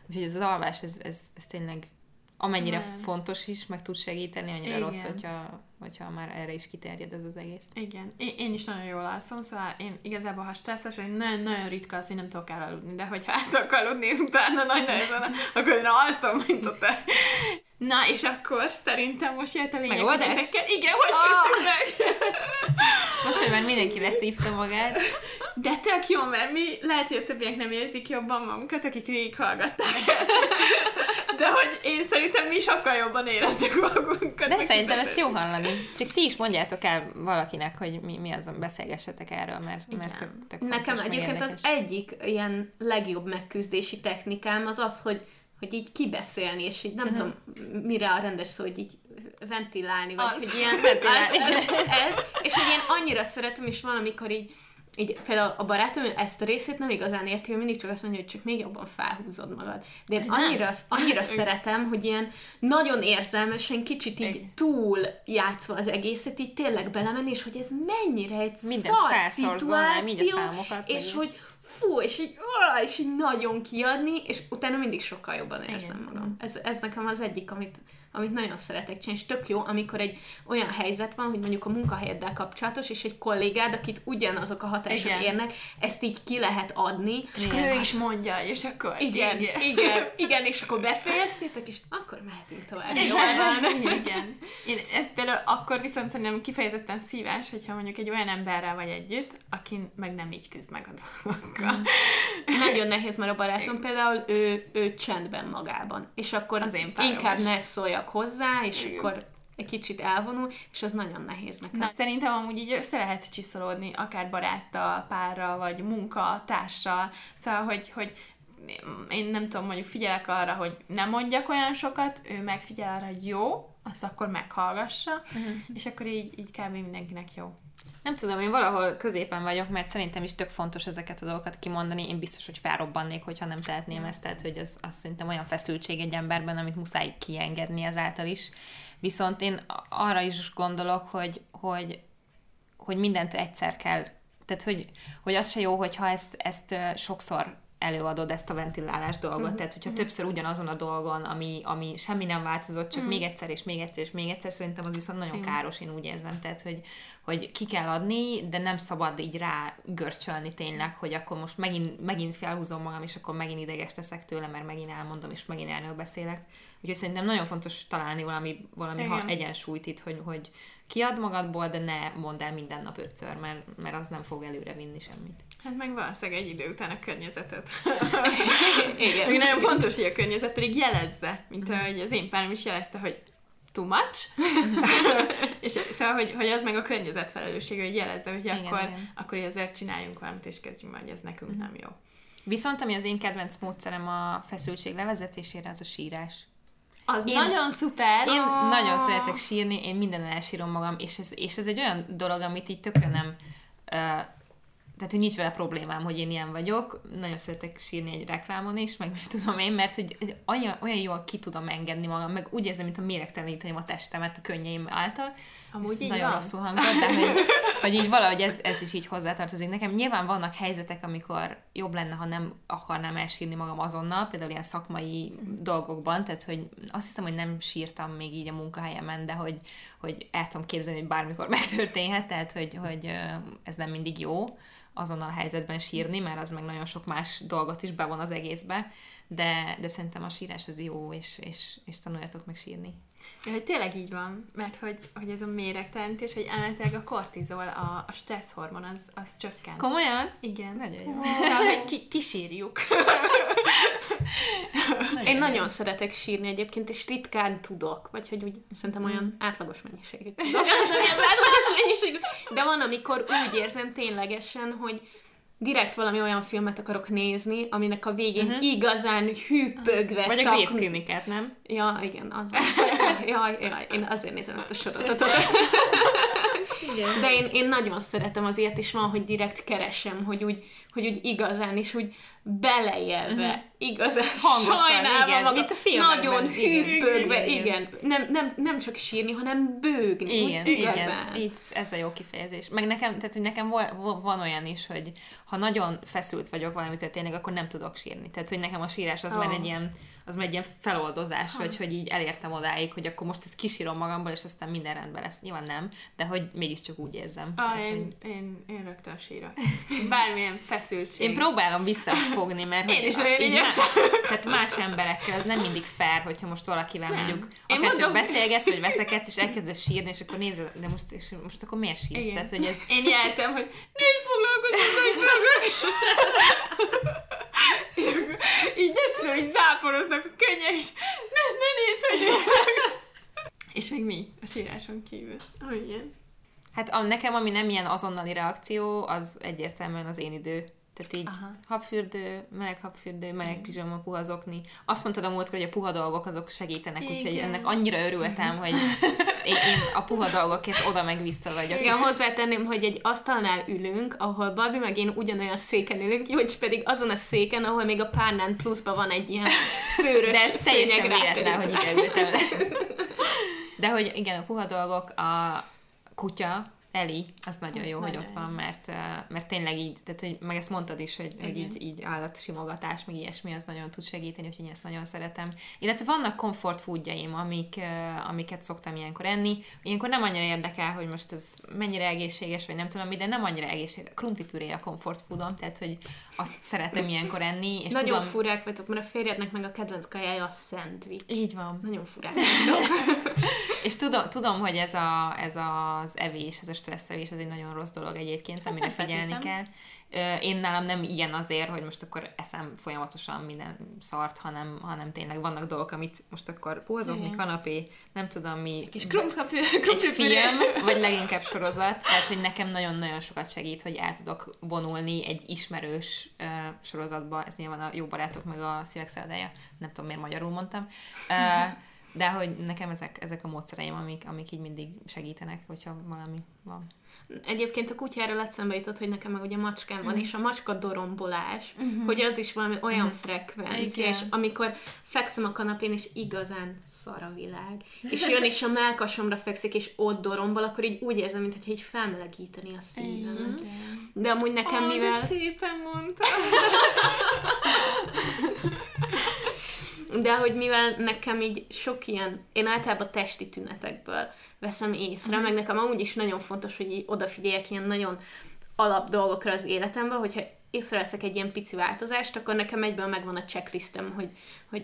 Úgyhogy ez az alvás, ez, ez, ez tényleg amennyire Nem. fontos is, meg tud segíteni, annyira Igen. rossz, hogyha, hogyha már erre is kiterjed ez az egész. Igen. Én, én is nagyon jól alszom, szóval én igazából, ha stresszes vagy, nagyon, nagyon ritka az, hogy nem tudok elaludni, de hogyha el tudok aludni utána nagy nehezen, akkor én alszom, mint a te. Na, és akkor szerintem most jött a lényeg. Megoldás? Igen, most oh. meg. most, hogy már mindenki leszívta magát. De tök jó, mert mi lehet, hogy a többiek nem érzik jobban magunkat, akik végighallgatták ezt. De hogy én szerintem mi sokkal jobban érezzük magunkat. De szerintem ezt jó hallani. Csak ti is mondjátok el valakinek, hogy mi, mi azon beszélgessetek erről, mert, mert tök, tök Nekem egyébként az egyik ilyen legjobb megküzdési technikám az az, hogy hogy így kibeszélni, és így nem uh-huh. tudom, mire a rendes szó, hogy így ventilálni, vagy az. hogy ilyen... Ez, ez, ez, és hogy én annyira szeretem, és valamikor így így például a barátom ezt a részét nem igazán érti, hogy mindig csak azt mondja, hogy csak még jobban felhúzod magad. De én annyira, annyira szeretem, hogy ilyen nagyon érzelmesen, kicsit így túl játszva az egészet, így tényleg belemenni, és hogy ez mennyire egy Mindent szar szituáció, számokat, és hogy fú, és így, és így nagyon kiadni, és utána mindig sokkal jobban érzem Igen. magam. Ez, ez nekem az egyik, amit, amit nagyon szeretek csinálni, és tök jó, amikor egy olyan helyzet van, hogy mondjuk a munkahelyeddel kapcsolatos, és egy kollégád, akit ugyanazok a hatások igen. érnek, ezt így ki lehet adni. És akkor ő is mondja, és akkor... Igen, igen, igen, igen és akkor befejeztétek, és akkor mehetünk tovább. Jól igen. Én ezt például akkor viszont szerintem kifejezetten szívás, hogyha mondjuk egy olyan emberrel vagy együtt, aki meg nem így küzd meg a dolgokkal. Mm. Nagyon nehéz, mert a barátom például ő, ő csendben magában, és akkor az én inkább ne szólja szóljak hozzá, és Igen. akkor egy kicsit elvonul, és az nagyon nehéz nekem. Na, szerintem amúgy így össze lehet csiszolódni, akár baráttal, párral, vagy munkatársal, szóval, hogy, hogy én nem tudom, mondjuk figyelek arra, hogy nem mondjak olyan sokat, ő megfigyel arra, hogy jó, azt akkor meghallgassa, uh-huh. és akkor így, így kb. mindenkinek jó. Nem tudom, én valahol középen vagyok, mert szerintem is tök fontos ezeket a dolgokat kimondani. Én biztos, hogy felrobbannék, hogyha nem tehetném ezt, tehát hogy az, az szerintem olyan feszültség egy emberben, amit muszáj kiengedni ezáltal is. Viszont én arra is gondolok, hogy, hogy, hogy mindent egyszer kell. Tehát, hogy, hogy az se jó, hogyha ezt, ezt sokszor előadod ezt a ventilálás dolgot. Uh-huh. Tehát, hogyha uh-huh. többször ugyanazon a dolgon, ami, ami semmi nem változott, csak uh-huh. még egyszer, és még egyszer, és még egyszer, szerintem az viszont nagyon uh-huh. káros, én úgy érzem. Tehát, hogy, hogy ki kell adni, de nem szabad így rá görcsölni tényleg, hogy akkor most megint, megint felhúzom magam, és akkor megint ideges leszek tőle, mert megint elmondom, és megint erről beszélek. Úgyhogy szerintem nagyon fontos találni valami, valami ha egyensúlyt itt, hogy, hogy kiad magadból, de ne mondd el minden nap ötször, mert, mert az nem fog előre vinni semmit. Hát meg valószínűleg egy idő után a környezetet. Igen. Még nagyon fontos, hogy a környezet pedig jelezze, mint ahogy az én párom is jelezte, hogy too much, és szóval, hogy, hogy az meg a környezet felelőssége, hogy jelezze, hogy igen, akkor, igen. akkor ezzel csináljunk valamit, és kezdjünk majd, ez nekünk mm. nem jó. Viszont ami az én kedvenc módszerem a feszültség levezetésére, az a sírás. Az én, nagyon szuper! Én oh. nagyon szeretek sírni, én minden elsírom magam, és ez, és ez egy olyan dolog, amit így tökre nem uh, tehát hogy nincs vele problémám, hogy én ilyen vagyok. Nagyon szeretek sírni egy reklámon is, meg mit tudom én, mert hogy olyan, olyan jól ki tudom engedni magam, meg úgy érzem, mintha méregteleníteném a testemet a könnyeim által. Amúgy Ez így nagyon van. rosszul hangzott, de hogy, hogy így valahogy ez, ez is így hozzátartozik. Nekem nyilván vannak helyzetek, amikor jobb lenne, ha nem akarnám elsírni magam azonnal, például ilyen szakmai dolgokban, tehát hogy azt hiszem, hogy nem sírtam még így a munkahelyemen, de hogy, hogy el tudom képzelni, hogy bármikor megtörténhet, tehát hogy, hogy ez nem mindig jó azonnal a helyzetben sírni, mert az meg nagyon sok más dolgot is bevon az egészbe, de, de szerintem a sírás az jó, és, és, és tanuljatok meg sírni. Ja, hogy tényleg így van, mert hogy, hogy ez a méregtelenítés, hogy elméletileg a kortizol, a, a stressz hormon, az, az csökken. Komolyan? Igen. Nagyon jó. Szóval, hogy ki, kisírjuk. Én nagyon szeretek sírni egyébként, és ritkán tudok, vagy hogy úgy szerintem olyan átlagos mennyiségű tudok. az átlagos mennyiségű. De van, amikor úgy érzem ténylegesen, hogy direkt valami olyan filmet akarok nézni, aminek a végén uh-huh. igazán hűpögve Vagy a Grace Klinikát, nem? Ja, igen, az. Jaj, jaj, én azért nézem ezt a sorozatot. Igen. De én, én nagyon szeretem az ilyet, és van, hogy direkt keresem, hogy úgy, hogy úgy igazán, és úgy beleélve, uh-huh. igazán Hangosan, sajnálva igen, magam, mint a filmekben. Nagyon Igen, hűpögve, igen, igen. igen. Nem, nem, nem csak sírni, hanem bőgni, Igen, úgy igazán. igen, így ez a jó kifejezés. Meg nekem, tehát hogy nekem van olyan is, hogy ha nagyon feszült vagyok valamitől tényleg, akkor nem tudok sírni. Tehát, hogy nekem a sírás az Ó. már egy ilyen, az már egy ilyen feloldozás, vagy hogy így elértem odáig, hogy akkor most ezt kisírom magamból, és aztán minden rendben lesz. Nyilván nem, de hogy mégiscsak úgy érzem. Ah, Tehát, hogy én, én, én rögtön sírok. Bármilyen feszültség. én próbálom visszafogni, mert Én hogy is a- olyan így igyekszem. má- tehát más emberekkel az nem mindig fair, hogyha most valakivel Nem. mondjuk Én akár csak mondom- beszélgetsz, vagy veszekedsz, és elkezdesz sírni, és akkor nézed, de most, és most akkor miért sírsz? Igen. Tehát, hogy ez, Én jelzem, hogy ne foglalkozz És akkor így nem tudom, hogy záporoznak a könnyek, és ne, ne nézz, hogy És még mi a síráson kívül? Oh, igen. Hát a, nekem, ami nem ilyen azonnali reakció, az egyértelműen az én idő. Tehát így Aha. habfürdő, meleg habfürdő, meleg pizsama, puha zokni. Azt mondtad a múltkor, hogy a puha dolgok azok segítenek, úgyhogy Igen. ennek annyira örültem, hogy én, én a puha dolgokért oda meg vissza vagyok. Igen, hozzátenném, hogy egy asztalnál ülünk, ahol Barbie meg én ugyanolyan széken ülünk, Jócs pedig azon a széken, ahol még a párnán pluszban van egy ilyen szőrös De ez teljesen véletlen, hogy ide ültem. De hogy igen, a puha dolgok, a kutya, Eli, az nagyon Az jó, hogy nagyon ott van, mert, mert tényleg így, tehát hogy meg ezt mondtad is, hogy, hogy Igen. így, így állatsimogatás, meg ilyesmi, az nagyon tud segíteni, úgyhogy én ezt nagyon szeretem. Illetve vannak comfort foodjaim, amik, amiket szoktam ilyenkor enni. Ilyenkor nem annyira érdekel, hogy most ez mennyire egészséges, vagy nem tudom mi, de nem annyira egészséges. Krumplipüré a comfort foodom, tehát hogy azt szeretem ilyenkor enni, és Nagyon tudom... furák vagytok, mert a férjednek meg a kedvenc kajája a szendvics. Így van. Nagyon furák. És tudom, tudom hogy ez, a, ez az evés, ez a stresszevés, ez egy nagyon rossz dolog egyébként, amire nem figyelni kell. Én nálam nem ilyen azért, hogy most akkor eszem folyamatosan minden szart, hanem, hanem tényleg vannak dolgok, amit most akkor puhazokni, Igen. kanapé, nem tudom mi, Kis egy krumplipüré. film, vagy leginkább sorozat, tehát hogy nekem nagyon-nagyon sokat segít, hogy el tudok vonulni egy ismerős uh, sorozatba, ez nyilván a Jó Barátok meg a Szívek Szállája, nem tudom miért magyarul mondtam, uh, de hogy nekem ezek, ezek a módszereim, amik, amik így mindig segítenek, hogyha valami van. Egyébként a kutyáról eszembe jutott, hogy nekem meg ugye macskám van, és a macska dorombolás, hogy az is valami olyan frekvencia, Igen. és amikor fekszem a kanapén, és igazán szar a világ, és jön, és a melkasomra fekszik, és ott dorombol, akkor így úgy érzem, mintha így felmelegíteni a szívem. De amúgy nekem, Ó, mivel... de szépen mondta. De hogy mivel nekem így sok ilyen, én általában testi tünetekből veszem észre, meg nekem amúgy is nagyon fontos, hogy így odafigyeljek ilyen nagyon alap dolgokra az életemben, hogyha észreveszek egy ilyen pici változást, akkor nekem egyből megvan a checklistem, hogy, hogy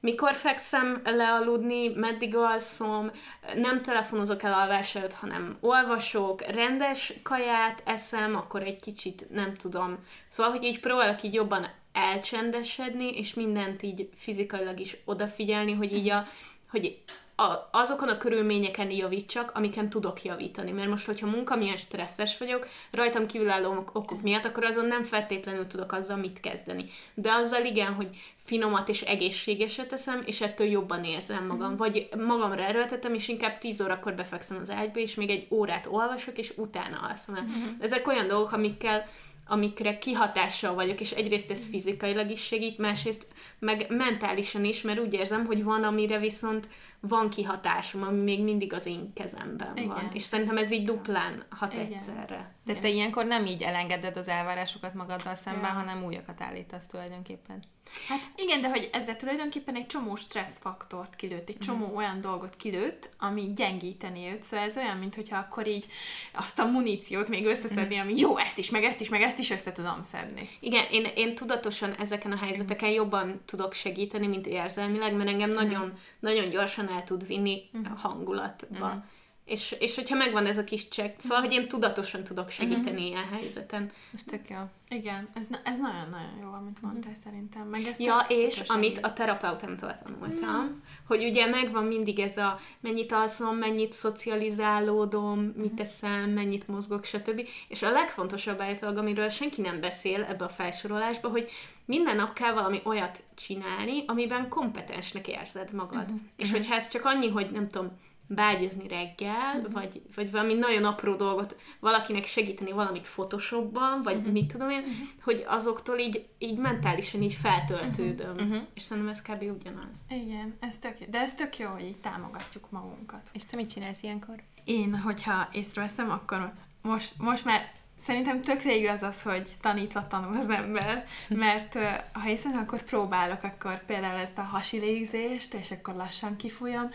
mikor fekszem le aludni, meddig alszom, nem telefonozok el alvás előtt, hanem olvasok, rendes kaját eszem, akkor egy kicsit nem tudom. Szóval, hogy így próbálok így jobban elcsendesedni, és mindent így fizikailag is odafigyelni, hogy így a, hogy a, azokon a körülményeken javítsak, amiken tudok javítani. Mert most, hogyha munka milyen stresszes vagyok, rajtam kívülálló ok- okok miatt, akkor azon nem feltétlenül tudok azzal mit kezdeni. De azzal igen, hogy finomat és egészségeset teszem, és ettől jobban érzem magam. Vagy magamra erőltetem, és inkább 10 órakor befekszem az ágyba, és még egy órát olvasok, és utána alszom el. Ezek olyan dolgok, amikkel amikre kihatással vagyok, és egyrészt ez fizikailag is segít, másrészt meg mentálisan is, mert úgy érzem, hogy van, amire viszont van kihatásom, ami még mindig az én kezemben Igen. van. És szerintem ez így duplán hat Igen. egyszerre. De te ilyenkor nem így elengeded az elvárásokat magaddal szemben, ja. hanem újakat állítasz tulajdonképpen. Hát igen, de hogy ezzel tulajdonképpen egy csomó stresszfaktort kilőtt, egy csomó mm. olyan dolgot kilőtt, ami gyengíteni őt. Szóval ez olyan, mintha akkor így azt a muníciót még összeszedni, mm. ami jó, ezt is, meg ezt is, meg ezt is össze tudom szedni. Igen, én, én tudatosan ezeken a helyzeteken jobban tudok segíteni, mint érzelmileg, mert engem mm. nagyon, nagyon gyorsan el tud vinni a hangulatba. Mm. És, és hogyha megvan ez a kis csekk, szóval, hogy én tudatosan tudok segíteni uh-huh. ilyen helyzeten. Ez tök jó. Igen, ez, ez nagyon-nagyon jó, amit mondtál uh-huh. szerintem. Meg ezt ja, és amit a terapeutámtól tanultam, uh-huh. hogy ugye megvan mindig ez a mennyit alszom, mennyit szocializálódom, mit teszem, mennyit mozgok, stb. És a legfontosabb állítólag, amiről senki nem beszél ebbe a felsorolásba, hogy minden nap kell valami olyat csinálni, amiben kompetensnek érzed magad. Uh-huh. És hogyha ez csak annyi, hogy nem tudom, beágyazni reggel, uh-huh. vagy, vagy valami nagyon apró dolgot valakinek segíteni valamit Photoshopban, vagy uh-huh. mit tudom én, uh-huh. hogy azoktól így, így mentálisan így feltöltődöm. Uh-huh. És szerintem ez kb. ugyanaz. Igen, ez tök jó. De ez tök jó, hogy így támogatjuk magunkat. És te mit csinálsz ilyenkor? Én, hogyha észreveszem, akkor most, most már Szerintem tökre igaz az, hogy tanítva tanul az ember, mert ha hiszem, akkor próbálok akkor például ezt a hasi légzést, és akkor lassan kifújom,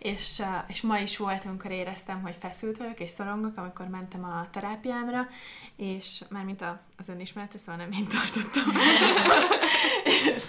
és, és ma is volt, amikor éreztem, hogy feszült vagyok, és szorongok, amikor mentem a terápiámra, és már mint a, az önismeretre, szóval nem én tartottam. és,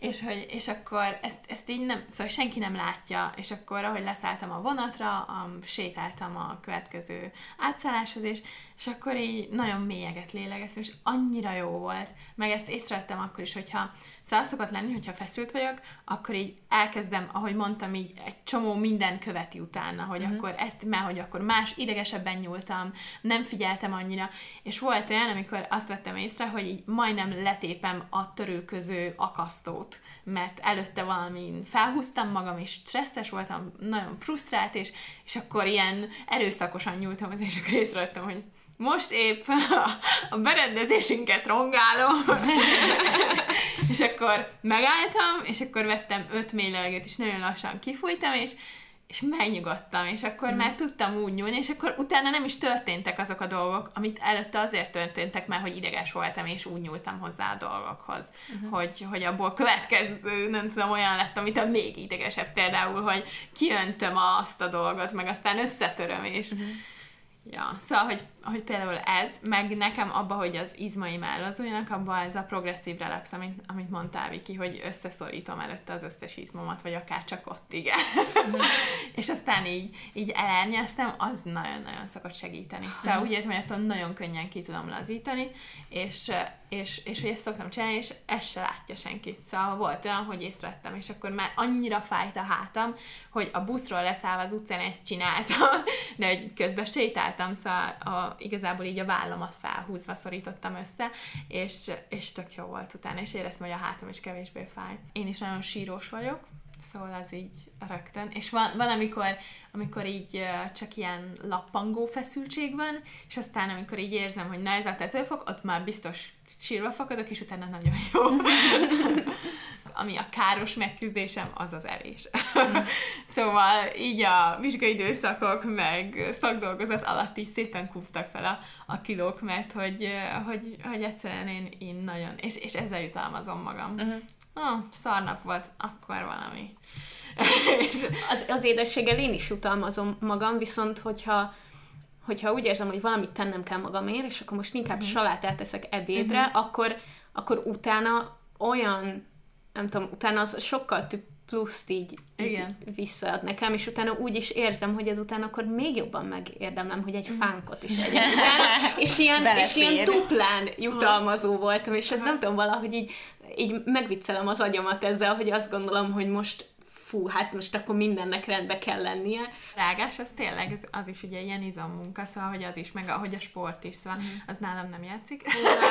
és, hogy, és akkor ezt, ezt így nem, szóval senki nem látja, és akkor ahogy leszálltam a vonatra, a, sétáltam a következő átszálláshoz, és, és akkor így nagyon mélyeget lélegeztem, és annyira jó volt. Meg ezt észrevettem akkor is, hogyha szóval szokott lenni, hogyha feszült vagyok, akkor így elkezdem, ahogy mondtam, így egy csomó minden követi utána, hogy uh-huh. akkor ezt, mert hogy akkor más idegesebben nyúltam, nem figyeltem annyira, és volt olyan, amikor azt vettem észre, hogy így majdnem letépem a törőköző akasztót, mert előtte valami felhúztam magam, és stresszes voltam, nagyon frusztrált, és, és akkor ilyen erőszakosan nyúltam, és akkor észrevettem, hogy most épp a berendezésünket rongálom, és akkor megálltam, és akkor vettem öt mély levegőt, és nagyon lassan kifújtam, és és megnyugodtam, és akkor mm. már tudtam úgy nyúlni, és akkor utána nem is történtek azok a dolgok, amit előtte azért történtek, mert hogy ideges voltam, és úgy nyúltam hozzá a dolgokhoz, uh-huh. hogy, hogy abból következő, nem tudom, olyan lett, amit a még idegesebb például, hogy kiöntöm azt a dolgot, meg aztán összetöröm, és uh-huh Ja, szóval, hogy, hogy például ez, meg nekem abba, hogy az izmaim ellazuljanak, abba ez a progresszív relax, amit, amit mondtál, Viki, hogy összeszorítom előtte az összes izmomat, vagy akár csak ott, igen. Mm. és aztán így, így elernyeztem, az nagyon-nagyon szokott segíteni. Szóval úgy érzem, hogy attól nagyon könnyen ki tudom lazítani, és és, és hogy ezt szoktam csinálni, és ezt se látja senki. Szóval volt olyan, hogy észrevettem, és akkor már annyira fájt a hátam, hogy a buszról leszállva az utcán ezt csináltam, de hogy közben sétáltam, szóval a, igazából így a vállamat felhúzva szorítottam össze, és, és tök jó volt utána, és éreztem, hogy a hátam is kevésbé fáj. Én is nagyon sírós vagyok, Szóval az így rögtön. És van, van amikor, amikor így csak ilyen lappangó feszültség van, és aztán amikor így érzem, hogy na ez a tetőfok, ott már biztos sírva fakadok, és utána nagyon jó. Ami a káros megküzdésem, az az evés. szóval így a vizsgai időszakok, meg szakdolgozat alatt is szépen kúztak fel a, a kilók, mert hogy, hogy, hogy egyszerűen én, én nagyon, és, és ezzel jutalmazom magam. Uh-huh. Oh, szarnap volt, akkor valami. az, az édességgel én is jutalmazom magam, viszont hogyha hogyha úgy érzem, hogy valamit tennem kell magamért, és akkor most inkább uh-huh. salátát teszek ebédre, uh-huh. akkor, akkor utána olyan, nem tudom, utána az sokkal több pluszt így, Igen. így visszaad nekem, és utána úgy is érzem, hogy ezután akkor még jobban megérdemlem, hogy egy mhm. fánkot is egyek utána, és ilyen, és ilyen duplán jutalmazó voltam, és ez nem tudom, valahogy így, így megviccelem az agyamat ezzel, hogy azt gondolom, hogy most fú, hát most akkor mindennek rendbe kell lennie. Rágás, az tényleg, az, az is ugye ilyen izommunka, szóval, hogy az is, meg ahogy a sport is, szóval mm. az nálam nem játszik.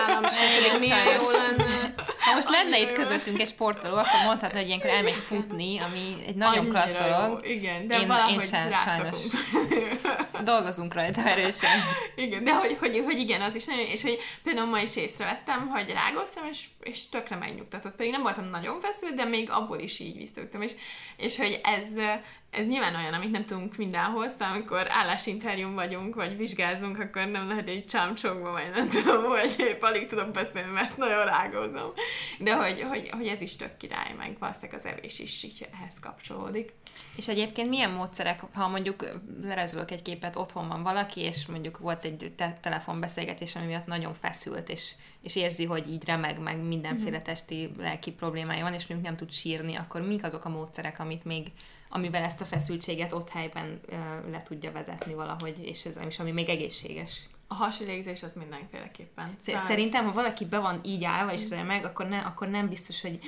nálam sem, milyen jó lenne. Ha most lenne itt közöttünk egy sportoló, akkor mondhatna, hogy ilyenkor elmegy futni, ami egy nagyon klassz dolog. Igen, de én, valahogy én sem, sajnos. Dolgozunk rajta erősen. igen, de hogy, hogy, hogy igen, az is nagyon, és hogy például ma is észrevettem, hogy rágóztam, és, és tökre megnyugtatott, pedig nem voltam nagyon feszült, de még abból is így visszatudtam, és, és hogy ez, ez nyilván olyan, amit nem tudunk mindenhol, szóval amikor állásinterjún vagyunk, vagy vizsgázunk, akkor nem lehet egy csámcsogba, vagy nem tudom, vagy épp alig tudok beszélni, mert nagyon rágózom. De hogy, hogy, hogy ez is tök király, meg valószínűleg az evés is így ehhez kapcsolódik. És egyébként milyen módszerek, ha mondjuk lerezülök egy képet, otthon van valaki, és mondjuk volt egy te- telefonbeszélgetés, ami miatt nagyon feszült, és, és érzi, hogy így remeg, meg mindenféle mhm. testi, lelki problémája van, és mondjuk nem tud sírni, akkor mik azok a módszerek, amit még amivel ezt a feszültséget ott helyben le tudja vezetni valahogy, és ez és ami még egészséges. A hasi légzés az mindenféleképpen. Szóval Szerintem, ha valaki be van így állva és remeg, akkor, ne, akkor nem biztos, hogy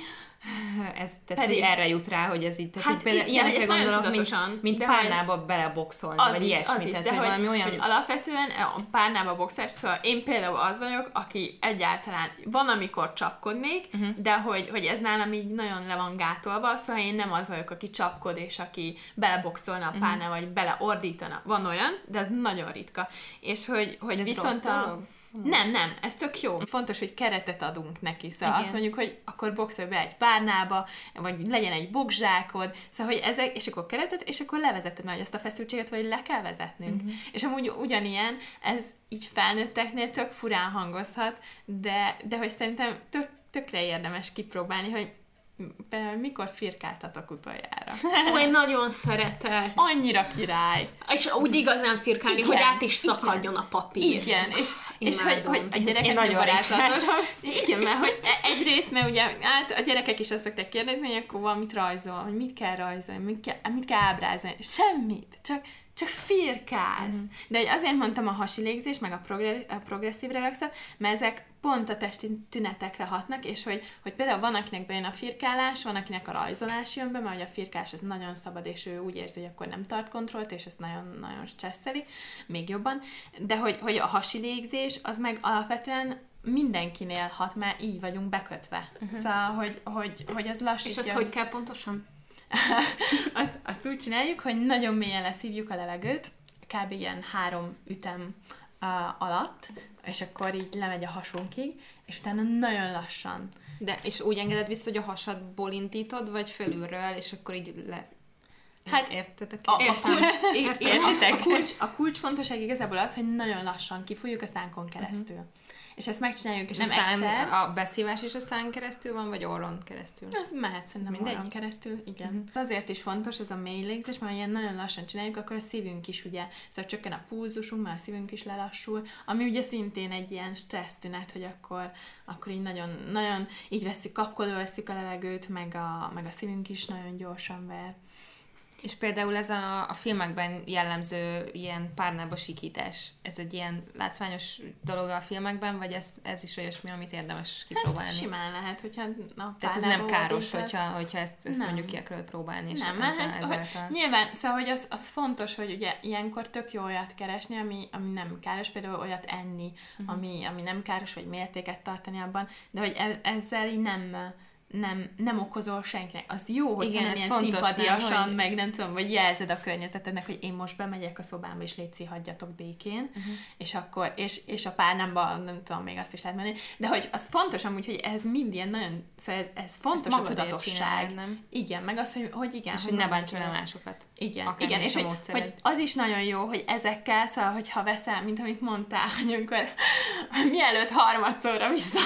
ez, tehát, Pedig, erre jut rá, hogy ez így. Tehát, hát, például ilyenekre gondolok, mint, mint párnába hogy, beleboxolni, az vagy is, ilyesmi. Is, tehát, hogy, valami olyan... hogy alapvetően a párnába boxer, szóval én például az vagyok, aki egyáltalán van, amikor csapkodnék, uh-huh. de hogy, hogy ez nálam így nagyon le van gátolva, szóval én nem az vagyok, aki csapkod, és aki beleboxolna a mhm. párnába, uh-huh. vagy beleordítana. Van olyan, de ez nagyon ritka. És hogy, hogy ez viszont a... Dolog? Nem, nem, ez tök jó. Fontos, hogy keretet adunk neki. Szóval Igen. azt mondjuk, hogy akkor boxolj be egy párnába, vagy legyen egy bokzsákod, szóval, hogy ezek, és akkor keretet, és akkor levezeted meg azt a feszültséget, vagy le kell vezetnünk. Uh-huh. És amúgy ugyanilyen, ez így felnőtteknél tök furán hangozhat, de, de hogy szerintem tök, tökre érdemes kipróbálni, hogy mikor firkáltatok utoljára? Ó, én nagyon szeretek. Annyira király. És úgy igazán firkálni, igen, hogy át is szakadjon igen. a papír. Igen, és, és hogy, hogy a gyerekek nagyon barátatos. Igen, mert hogy e- egyrészt, mert ugye hát a gyerekek is azt szokták kérdezni, hogy akkor valamit rajzol, hogy mit kell rajzolni, mit kell, mit kell ábrázolni. Semmit, csak csak firkálsz. Mm. De hogy azért mondtam a hasi légzés, meg a, progre- a progresszív relaxat, mert ezek pont a testi tünetekre hatnak, és hogy, hogy például van, akinek bejön a firkálás, van, akinek a rajzolás jön be, mert a firkálás ez nagyon szabad, és ő úgy érzi, hogy akkor nem tart kontrollt, és ezt nagyon-nagyon stresszeli, még jobban. De hogy, hogy a hasi légzés, az meg alapvetően mindenkinél hat, mert így vagyunk bekötve. Uh-huh. Szóval, hogy, hogy, hogy az lassítja. És azt hogy kell pontosan? azt, azt úgy csináljuk, hogy nagyon mélyen leszívjuk a levegőt, kb. ilyen három ütem uh, alatt, és akkor így lemegy a hasunkig, és utána nagyon lassan. De, és úgy engeded vissza, hogy a hasadból indítod, vagy fölülről, és akkor így le... Hát értetek? A, a, kulcs, értitek? A, kulcs, a kulcs fontosság igazából az, hogy nagyon lassan kifújjuk a szánkon keresztül. Uh-huh és ezt megcsináljuk, és nem a, szán, egyszer. a beszívás is a szán keresztül van, vagy orron keresztül? Az mehet szerintem Mindegy. orron keresztül, igen. Mm-hmm. Azért is fontos ez a mély légzés, mert ilyen nagyon lassan csináljuk, akkor a szívünk is ugye, szóval csökken a pulzusunk, mert a szívünk is lelassul, ami ugye szintén egy ilyen stressz tünet, hogy akkor, akkor így nagyon, nagyon így veszik, kapkodva veszik a levegőt, meg a, meg a szívünk is nagyon gyorsan ver. És például ez a, a filmekben jellemző ilyen párnába sikítás, ez egy ilyen látványos dolog a filmekben, vagy ez, ez is olyasmi, amit érdemes kipróbálni? Hát simán lehet, hogyha a Tehát ez nem káros, hogyha, hogyha ezt, ezt nem. mondjuk ki akarod próbálni. És nem, mert hát, hogy, nyilván, szóval, hogy az, az fontos, hogy ugye ilyenkor tök jó olyat keresni, ami, ami nem káros, például olyat enni, uh-huh. ami, ami nem káros, vagy mértéket tartani abban, de hogy e, ezzel így nem nem, nem okozol senkinek. Az jó, hogy Igen, nem ilyen szimpatiasan, hogy... meg nem tudom, vagy jelzed a környezetednek, hogy én most bemegyek a szobámba, és létszi, hagyjatok békén, uh-huh. és akkor, és, és a párnámban, nem tudom, még azt is lehet menni, de hogy az fontos amúgy, hogy ez mind ilyen nagyon, szóval ez, ez fontos a tudatosság. nem? Igen, meg az, hogy, hogy igen. És hogy, ne bánts a másokat. Igen, Akár igen, és hogy, hogy, az is nagyon jó, hogy ezekkel, szóval, hogyha veszel, mint amit mondtál, hogy amikor mielőtt harmadszorra vissza,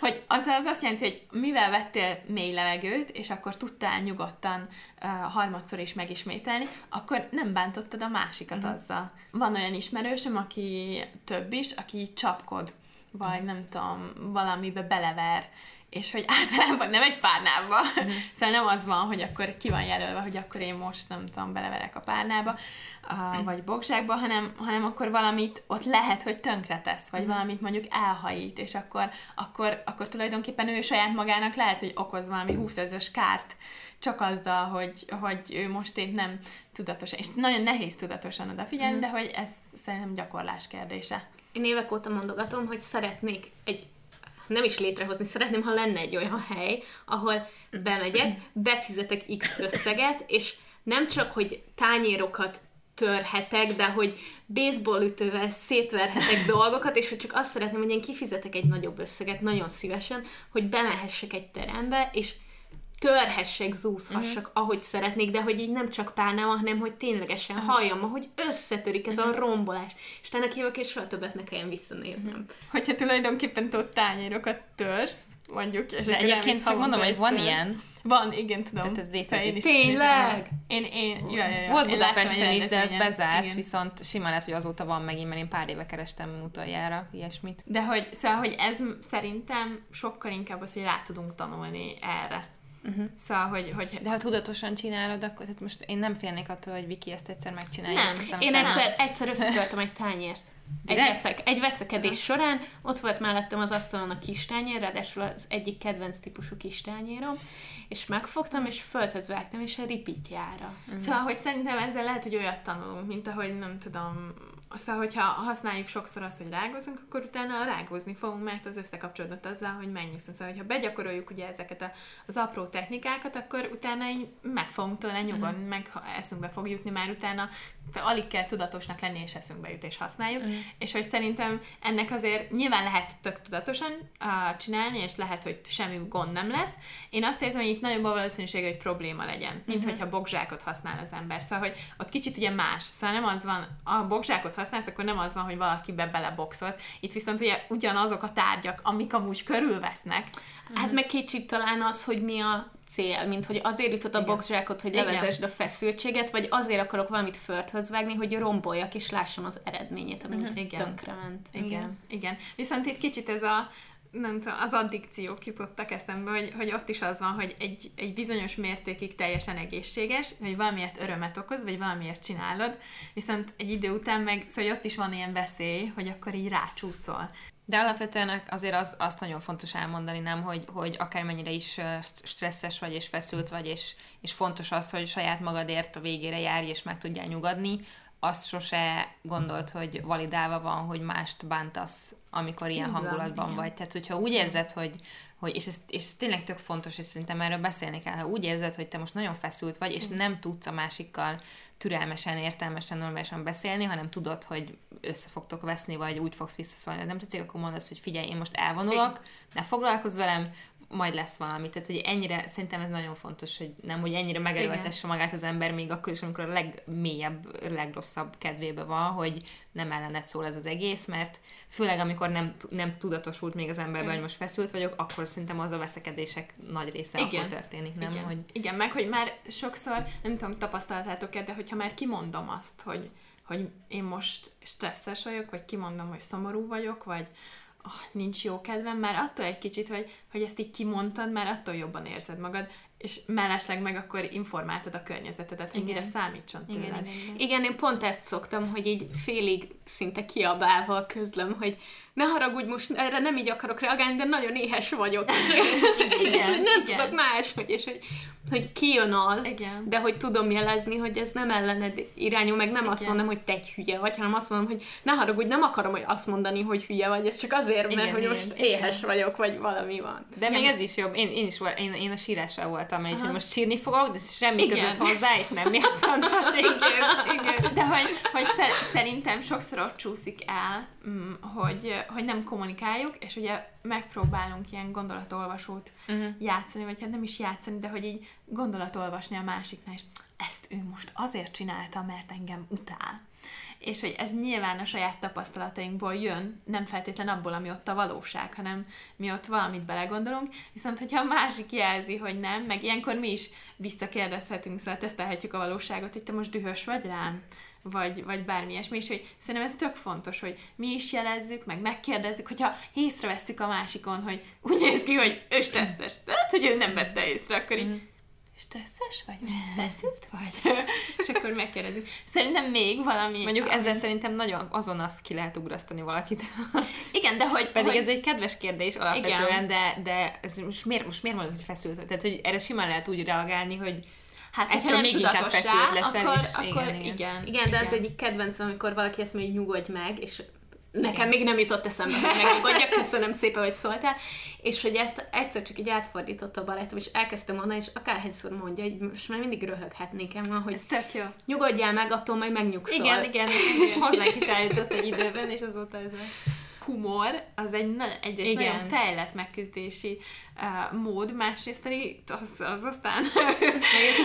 hogy az, az azt jelenti, hogy mivel vett vettél mély levegőt, és akkor tudtál nyugodtan uh, harmadszor is megismételni, akkor nem bántottad a másikat mm. azzal. Van olyan ismerősöm, aki több is, aki csapkod, vagy mm. nem tudom, valamibe belever, és hogy általában nem egy párnába, uh-huh. szóval nem az van, hogy akkor ki van jelölve, hogy akkor én most nem tudom, beleverek a párnába, uh, vagy bokságba, hanem, hanem akkor valamit ott lehet, hogy tönkretesz, vagy uh-huh. valamit mondjuk elhajít, és akkor, akkor, akkor tulajdonképpen ő saját magának lehet, hogy okoz valami 20 ezeres kárt, csak azzal, hogy, hogy ő most épp nem tudatosan, és nagyon nehéz tudatosan odafigyelni, uh-huh. de hogy ez szerintem gyakorlás kérdése. Én évek óta mondogatom, hogy szeretnék egy nem is létrehozni, szeretném, ha lenne egy olyan hely, ahol bemegyek, befizetek X összeget, és nem csak, hogy tányérokat törhetek, de hogy baseball ütővel szétverhetek dolgokat, és hogy csak azt szeretném, hogy én kifizetek egy nagyobb összeget, nagyon szívesen, hogy bemehessek egy terembe, és törhessek, zúzhassak, uh-huh. ahogy szeretnék, de hogy így nem csak párnával, hanem hogy ténylegesen uh-huh. halljam, hogy összetörik ez uh-huh. a rombolás. És te jövök, és soha többet ne kelljen visszanéznem. Uh-huh. Hogyha tulajdonképpen tudod tányérokat törsz, mondjuk, és de egyébként csak mondom, hogy van ilyen. Van, igen, tudom. Tehát ez létezik. Tényleg? Én, én, ja, ja, ja. Volt Budapesten is, de ez bezárt, igen. viszont simán lehet, hogy azóta van megint, mert én pár éve kerestem utoljára ilyesmit. De hogy, szóval, hogy ez szerintem sokkal inkább az, hogy rá tudunk tanulni erre. Uh-huh. Szóval, hogy, hogy... De ha tudatosan csinálod, akkor tehát most én nem félnék attól, hogy Viki ezt egyszer megcsinálja. Nem, én egyszer, egyszer összetörtem egy tányért. Egy, veszek, egy veszekedés ha. során ott volt mellettem az asztalon a kis tányér, ráadásul az egyik kedvenc típusú kis tányérom, és megfogtam, és földhöz vágtam, és a ripitjára. Uh-huh. Szóval, hogy szerintem ezzel lehet, hogy olyat tanulunk, mint ahogy nem tudom, Szóval, hogyha használjuk sokszor azt, hogy rágózunk, akkor utána rágózni fogunk, mert az összekapcsolódott azzal, hogy megnyugszunk. Szóval, hogyha begyakoroljuk ugye ezeket a, az apró technikákat, akkor utána így meg fogunk tőle nyugodni, mm. meg eszünkbe fog jutni, már utána alig kell tudatosnak lenni, és eszünkbe jut, és használjuk. Mm. És hogy szerintem ennek azért nyilván lehet tök tudatosan uh, csinálni, és lehet, hogy semmi gond nem lesz. Én azt érzem, hogy itt nagyobb a valószínűség, hogy probléma legyen, mint mm-hmm. hogyha bogzsákot használ az ember. Szóval, hogy ott kicsit ugye más. Szóval nem az van, a bogzsákot használsz, akkor nem az van, hogy valakibe beleboxolsz. Itt viszont ugye ugyanazok a tárgyak, amik amúgy körülvesznek. Hát meg kicsit talán az, hogy mi a cél, mint hogy azért jutott a boxzsákot, hogy levezesd a feszültséget, vagy azért akarok valamit földhöz vágni, hogy romboljak és lássam az eredményét, amit uh-huh. tönkrement. Igen. igen, igen. Viszont itt kicsit ez a nem tudom, az addikciók jutottak eszembe, hogy, hogy ott is az van, hogy egy, egy bizonyos mértékig teljesen egészséges, hogy valamiért örömet okoz, vagy valamiért csinálod, viszont egy idő után meg, szóval ott is van ilyen veszély, hogy akkor így rácsúszol. De alapvetően azért az, azt nagyon fontos elmondani, nem, hogy, hogy akármennyire is stresszes vagy, és feszült vagy, és, és fontos az, hogy saját magadért a végére járj, és meg tudjál nyugodni, azt sose gondolt, hogy validálva van, hogy mást bántasz, amikor ilyen Így hangulatban van, vagy. Tehát, hogyha úgy érzed, hogy, hogy és, ez, és ez tényleg tök fontos, és szerintem erről beszélni kell, ha úgy érzed, hogy te most nagyon feszült vagy, és nem tudsz a másikkal türelmesen, értelmesen, normálisan beszélni, hanem tudod, hogy össze fogtok veszni, vagy úgy fogsz visszaszólni, nem tetszik, akkor mondasz, hogy figyelj, én most elvonulok, ne foglalkozz velem, majd lesz valami. Tehát, hogy ennyire, szerintem ez nagyon fontos, hogy nem, hogy ennyire megerőltesse magát az ember, még akkor is, amikor a legmélyebb, legrosszabb kedvébe van, hogy nem ellenet szól ez az egész, mert főleg amikor nem, nem tudatosult még az emberben, hogy most feszült vagyok, akkor szerintem az a veszekedések nagy része Igen. akkor történik, nem? Igen. Hogy... Igen, meg hogy már sokszor, nem tudom, tapasztaltátok-e, de hogyha már kimondom azt, hogy, hogy én most stresszes vagyok, vagy kimondom, hogy szomorú vagyok, vagy oh, nincs jó kedvem, már attól egy kicsit, hogy, hogy ezt így kimondtad, már attól jobban érzed magad, és mellesleg meg akkor informáltad a környezetedet, hogy mire számítson tőled. Igen, igen, igen. igen, én pont ezt szoktam, hogy így félig szinte kiabálva közlöm, hogy ne haragudj, most erre nem így akarok reagálni, de nagyon éhes vagyok. És, igen, és hogy nem igen. tudok más, hogy, és hogy, hogy kijön az, igen. de hogy tudom jelezni, hogy ez nem ellened irányú, meg nem igen. azt mondom, hogy te hülye vagy, hanem azt mondom, hogy ne haragudj, nem akarom hogy azt mondani, hogy hülye vagy, ez csak azért, mert igen, hogy igen, most éhes igen. vagyok, vagy valami van. De igen. még ez is jobb. Én, én is én, én a sírással voltam, egy, hogy most sírni fogok, de semmi igen. között hozzá, és nem miattam. igen, igen. De hogy, hogy szerintem sokszor ott csúszik el, mm, hogy hogy nem kommunikáljuk, és ugye megpróbálunk ilyen gondolatolvasót uh-huh. játszani, vagy hát nem is játszani, de hogy így gondolatolvasni a másiknál, és ezt ő most azért csinálta, mert engem utál. És hogy ez nyilván a saját tapasztalatainkból jön, nem feltétlen abból, ami ott a valóság, hanem mi ott valamit belegondolunk, viszont hogyha a másik jelzi, hogy nem, meg ilyenkor mi is visszakérdezhetünk, szóval tesztelhetjük a valóságot, hogy te most dühös vagy rám, vagy, vagy bármi ilyesmi, és hogy szerintem ez tök fontos, hogy mi is jelezzük, meg megkérdezzük, hogyha észreveszünk a másikon, hogy úgy néz ki, hogy ő stresszes. Tehát, hogy ő nem vette észre, akkor így, mm. stresszes vagy? Feszült vagy? és akkor megkérdezzük. Szerintem még valami... Mondjuk ami... ezzel szerintem nagyon azonnal ki lehet ugrasztani valakit. Igen, de hogy... Pedig hogy... ez egy kedves kérdés alapvetően, Igen. de, de ez most miért, most miért mondod, hogy feszült? Tehát, hogy erre simán lehet úgy reagálni, hogy Hát, Ettől még inkább feszült leszel, akkor, és akkor igen, igen. Igen, igen de igen. az egyik kedvenc, amikor valaki ezt mondja, hogy nyugodj meg, és nekem még nem jutott eszembe, hogy megnyugodjak, köszönöm szépen, hogy szóltál, és hogy ezt egyszer csak így átfordított a barátom, és elkezdtem mondani, és akárhányszor mondja, hogy most már mindig röhöghetnék el, hogy Ez tök jó. nyugodjál meg, attól majd megnyugszol. Igen, igen, és hozzánk is eljutott egy időben, és azóta ez a... humor az egy na- egyrészt Igen. nagyon fejlett megküzdési uh, mód, másrészt pedig az, az aztán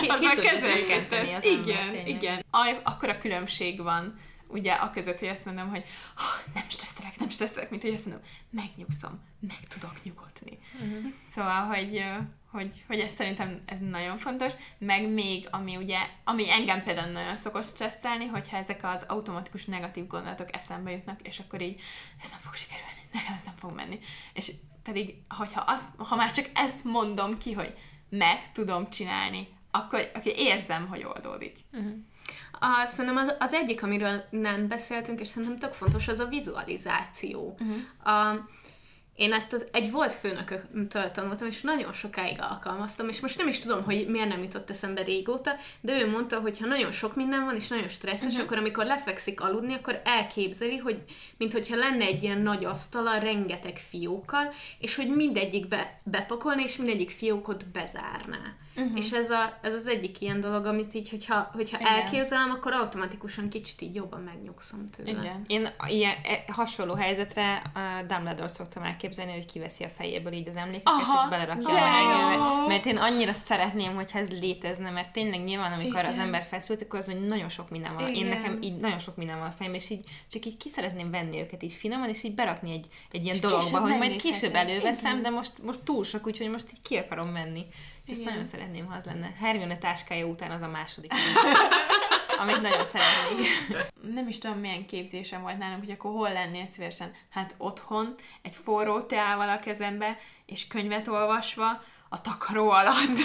ki- ki az tud a ember, Igen, igen. Akkor a különbség van ugye a között, hogy azt mondom, hogy "Ah, nem stresszelek, nem stresszelek, mint hogy azt mondom, megnyugszom, meg tudok nyugodni. Mhm. Szóval, hogy, hogy, hogy ez szerintem ez nagyon fontos, meg még, ami ugye, ami engem például nagyon szokott stresszelni, hogyha ezek az automatikus negatív gondolatok eszembe jutnak, és akkor így, ez nem fog sikerülni, nekem ez nem fog menni. És pedig, hogyha azt, ha már csak ezt mondom ki, hogy meg tudom csinálni, akkor, akkor érzem, hogy oldódik. A, szerintem az, az egyik, amiről nem beszéltünk, és szerintem tök fontos, az a vizualizáció. Uh-huh. A, én ezt az egy volt főnökömtől tanultam, és nagyon sokáig alkalmaztam, és most nem is tudom, hogy miért nem jutott eszembe régóta, de ő mondta, hogy ha nagyon sok minden van, és nagyon stresszes, uh-huh. akkor amikor lefekszik aludni, akkor elképzeli, hogy mint hogyha lenne egy ilyen nagy asztala, rengeteg fiókkal, és hogy mindegyikbe bepakolna, és mindegyik fiókot bezárná. Uh-huh. És ez, a, ez az egyik ilyen dolog, amit így, hogyha, hogyha Igen. elképzelem, akkor automatikusan kicsit így jobban megnyugszom tőle. Igen. Én ilyen e, hasonló helyzetre a Dumbledore szoktam elképzelni, hogy kiveszi a fejéből így az emlékeket, Aha, és belerakja de a jó. Mert én annyira szeretném, hogyha ez létezne, mert tényleg nyilván, amikor az Igen. ember feszült, akkor az, hogy nagyon sok minden van. Én Igen. nekem így nagyon sok minden van a fejemben, és így csak így ki szeretném venni őket így finoman, és így berakni egy, egy ilyen És dologba, hogy majd később előveszem, Igen. de most, most túl sok, úgyhogy most így ki akarom menni. És ezt nagyon szeretném, ha az lenne. Hermione táskája után az a második. amit nagyon szeretnék. nem is tudom, milyen képzésem volt nálunk, hogy akkor hol lennél szívesen. Hát otthon, egy forró teával a kezembe, és könyvet olvasva, a takaró alatt.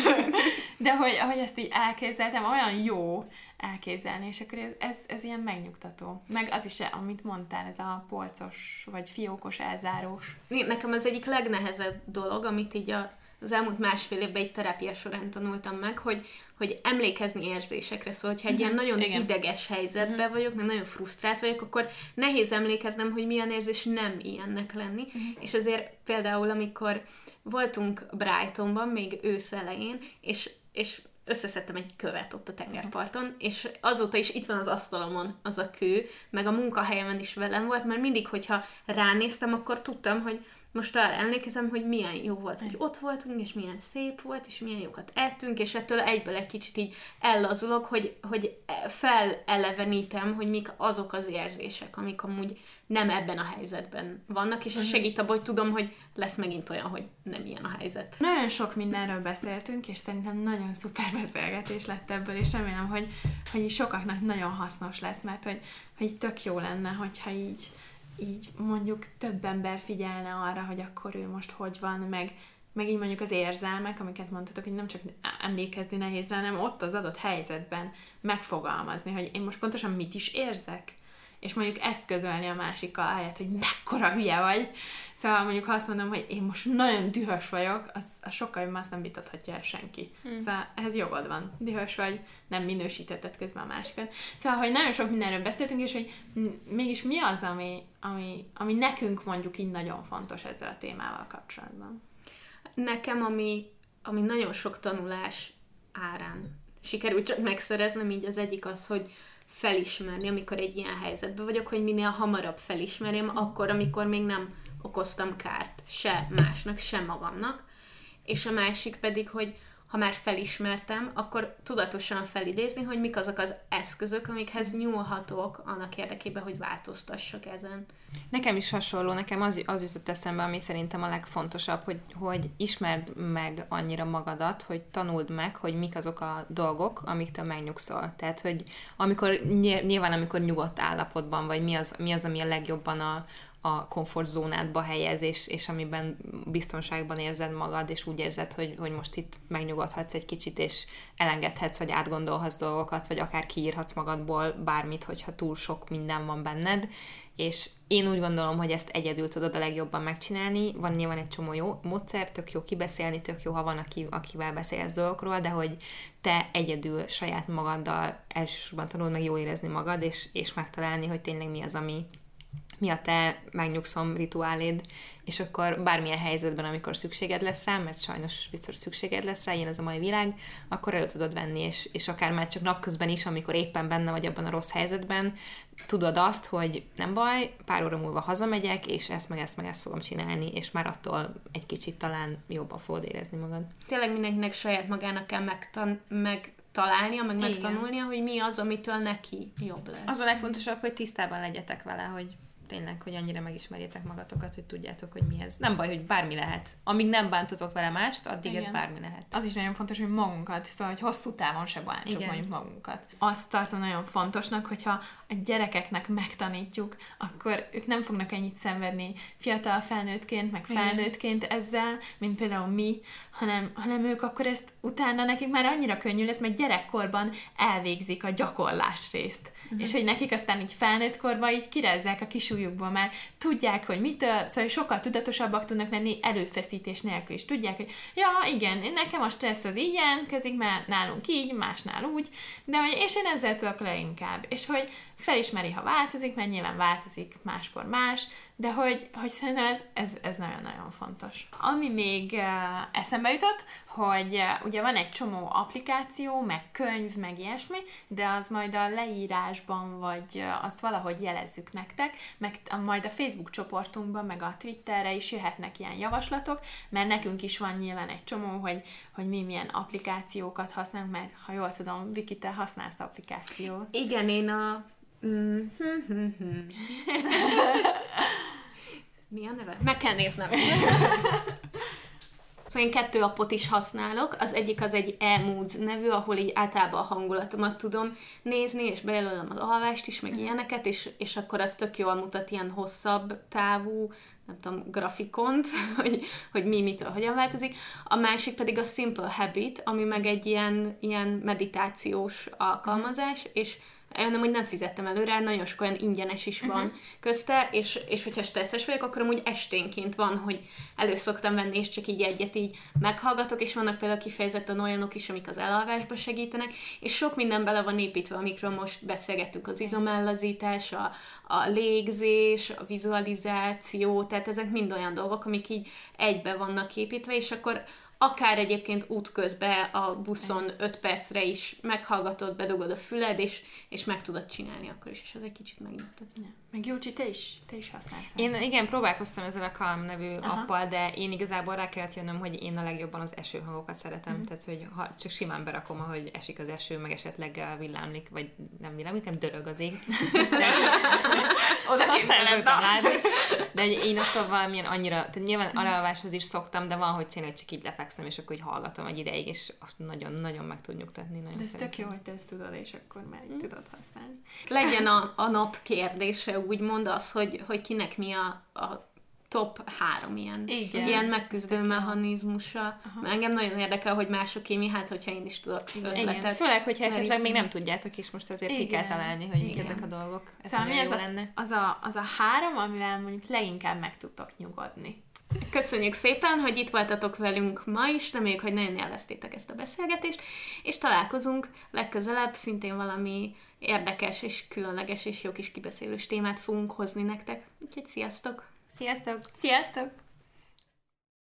De hogy, ahogy ezt így elképzeltem, olyan jó elképzelni, és akkor ez, ez, ez ilyen megnyugtató. Meg az is, amit mondtál, ez a polcos, vagy fiókos elzárós. Né- Nekem az egyik legnehezebb dolog, amit így a, az elmúlt másfél évben egy terápia során tanultam meg, hogy, hogy emlékezni érzésekre. Szóval, hogyha egy ilyen nagyon igen. ideges helyzetben vagyok, meg nagyon frusztrált vagyok, akkor nehéz emlékeznem, hogy milyen érzés nem ilyennek lenni. És azért például, amikor voltunk Brightonban, még ősz elején, és, és összeszedtem egy követ ott a tengerparton, és azóta is itt van az asztalomon az a kő, meg a munkahelyemen is velem volt, mert mindig, hogyha ránéztem, akkor tudtam, hogy most arra emlékezem, hogy milyen jó volt, hogy ott voltunk, és milyen szép volt, és milyen jókat ettünk, és ettől egyből egy kicsit így ellazulok, hogy, hogy felelevenítem, hogy mik azok az érzések, amik amúgy nem ebben a helyzetben vannak, és ez segít abban, hogy tudom, hogy lesz megint olyan, hogy nem ilyen a helyzet. Nagyon sok mindenről beszéltünk, és szerintem nagyon szuper beszélgetés lett ebből, és remélem, hogy, hogy sokaknak nagyon hasznos lesz, mert hogy, hogy tök jó lenne, hogyha így, így mondjuk több ember figyelne arra, hogy akkor ő most hogy van, meg, meg így mondjuk az érzelmek, amiket mondhatok, hogy nem csak emlékezni nehéz rá, hanem ott az adott helyzetben megfogalmazni, hogy én most pontosan mit is érzek, és mondjuk ezt közölni a másikkal, ahelyett, hogy mekkora hülye vagy. Szóval mondjuk, ha azt mondom, hogy én most nagyon dühös vagyok, az, az sokkal jobban azt nem vitathatja el senki. Hmm. Szóval ehhez jogod van. Dühös vagy, nem minősítetted közben a másikat. Szóval, hogy nagyon sok mindenről beszéltünk, és hogy mégis mi az, ami, ami, ami nekünk mondjuk így nagyon fontos ezzel a témával kapcsolatban. Nekem, ami, ami nagyon sok tanulás árán sikerült csak megszereznem, így az egyik az, hogy felismerni, amikor egy ilyen helyzetben vagyok, hogy minél hamarabb felismerjem, akkor, amikor még nem okoztam kárt se másnak, se magamnak. És a másik pedig, hogy ha már felismertem, akkor tudatosan felidézni, hogy mik azok az eszközök, amikhez nyúlhatok annak érdekében, hogy változtassak ezen. Nekem is hasonló, nekem az, az jutott eszembe, ami szerintem a legfontosabb, hogy, hogy ismerd meg annyira magadat, hogy tanuld meg, hogy mik azok a dolgok, amiktől megnyugszol. Tehát, hogy amikor ny- nyilván, amikor nyugodt állapotban vagy, mi az, mi az ami a legjobban a, a komfortzónádba helyez, és, és amiben biztonságban érzed magad, és úgy érzed, hogy, hogy most itt megnyugodhatsz egy kicsit, és elengedhetsz, vagy átgondolhatsz dolgokat, vagy akár kiírhatsz magadból bármit, hogyha túl sok minden van benned, és én úgy gondolom, hogy ezt egyedül tudod a legjobban megcsinálni. Van nyilván egy csomó jó módszer, tök jó kibeszélni, tök jó, ha van, aki, akivel beszélsz dolgokról, de hogy te egyedül saját magaddal elsősorban tanulod meg jól érezni magad, és, és megtalálni, hogy tényleg mi az, ami, mi a te megnyugszom rituáléd, és akkor bármilyen helyzetben, amikor szükséged lesz rá, mert sajnos biztos szükséged lesz rá, ilyen ez a mai világ, akkor elő tudod venni, és, és akár már csak napközben is, amikor éppen benne vagy abban a rossz helyzetben, tudod azt, hogy nem baj, pár óra múlva hazamegyek, és ezt meg ezt meg ezt fogom csinálni, és már attól egy kicsit talán jobban fogod érezni magad. Tényleg mindenkinek saját magának kell megtan- meg találnia, meg Igen. megtanulnia, hogy mi az, amitől neki jobb lesz. Az a legfontosabb, hogy tisztában legyetek vele, hogy tényleg, hogy annyira megismerjétek magatokat, hogy tudjátok, hogy mi ez. Nem baj, hogy bármi lehet. Amíg nem bántotok vele mást, addig Igen. ez bármi lehet. Az is nagyon fontos, hogy magunkat, szóval, hogy hosszú távon se bántsuk Igen. mondjuk magunkat. Azt tartom nagyon fontosnak, hogyha a gyerekeknek megtanítjuk, akkor ők nem fognak ennyit szenvedni fiatal felnőttként, meg Igen. felnőttként ezzel, mint például mi, hanem, hanem ők akkor ezt utána nekik már annyira könnyű lesz, mert gyerekkorban elvégzik a gyakorlás részt. Uh-huh. És hogy nekik aztán így felnőtt korban így kirezzák a kis ujjukból, már tudják, hogy mitől, szóval sokkal tudatosabbak tudnak lenni előfeszítés nélkül is. Tudják, hogy ja, igen, nekem a stressz az így jelentkezik, mert nálunk így, másnál úgy, de hogy, és én ezzel tudok le inkább. És hogy felismeri, ha változik, mert nyilván változik máskor más, de hogy, hogy szerintem ez, ez, ez nagyon-nagyon fontos. Ami még uh, eszembe jutott, hogy ugye van egy csomó applikáció, meg könyv, meg ilyesmi, de az majd a leírásban, vagy azt valahogy jelezzük nektek, meg majd a Facebook csoportunkban, meg a Twitterre is jöhetnek ilyen javaslatok, mert nekünk is van nyilván egy csomó, hogy, hogy mi milyen applikációkat használunk, mert ha jól tudom, Viki, te használsz applikációt. Igen, én a... Mm, hm, hm, hm. Mi a neve? Meg kell néznem. Szóval én kettő appot is használok. Az egyik az egy e-mood nevű, ahol így általában a hangulatomat tudom nézni, és bejelölöm az alvást is, meg ilyeneket, és, és akkor az tök jól mutat ilyen hosszabb távú, nem tudom, grafikont, hogy, hogy mi mitől hogyan változik. A másik pedig a Simple Habit, ami meg egy ilyen, ilyen meditációs alkalmazás, és nem, hogy nem fizettem előre, nagyon sok olyan ingyenes is van uh-huh. közte, és, és hogyha stresszes vagyok, akkor amúgy esténként van, hogy elő szoktam venni, és csak így egyet így meghallgatok, és vannak például kifejezetten olyanok is, amik az elalvásba segítenek, és sok minden bele van építve, amikről most beszélgettünk, az izomellazítás, a, a légzés, a vizualizáció, tehát ezek mind olyan dolgok, amik így egybe vannak építve, és akkor akár egyébként útközben a buszon 5 percre is meghallgatod, bedugod a füled, és, és meg tudod csinálni akkor is, és az egy kicsit megnyugtat. Ja. Meg Jócsi, te is, te is használsz. Én igen, próbálkoztam ezzel a Calm nevű Aha. Appal, de én igazából rá kellett jönnöm, hogy én a legjobban az esőhangokat szeretem. Mm. Tehát, hogy ha csak simán berakom, ahogy esik az eső, meg esetleg eh, villámlik, vagy nem villámlik, nem dörög az ég. De, Oda na. látni. De én attól valamilyen annyira, tehát nyilván alalváshoz is szoktam, de van, hogy tényleg csak így lefekszem, és akkor így hallgatom egy ideig, és azt nagyon-nagyon meg tud nyugtatni. Nagyon De ez tök jó, hogy te ezt tudod, és akkor már így tudod használni. Legyen a, a nap kérdése, úgymond az, hogy, hogy kinek mi a, a top három ilyen, Igen. ilyen megküzdő mechanizmusa. Mert engem nagyon érdekel, hogy másoké mi, hát hogyha én is tudok Igen, ötletet. főleg, hogyha esetleg meríteni. még nem tudjátok, és most azért ki kell Igen. találni, hogy mik Igen. ezek a dolgok. Ez Szóval mi jó a, lenne. az, a, az a három, amivel mondjuk leginkább meg tudtok nyugodni? Köszönjük szépen, hogy itt voltatok velünk ma is, reméljük, hogy nagyon élveztétek ezt a beszélgetést, és találkozunk legközelebb, szintén valami érdekes és különleges és jó kis kibeszélős témát fogunk hozni nektek. Úgyhogy sziasztok! Sziasztok! Sziasztok!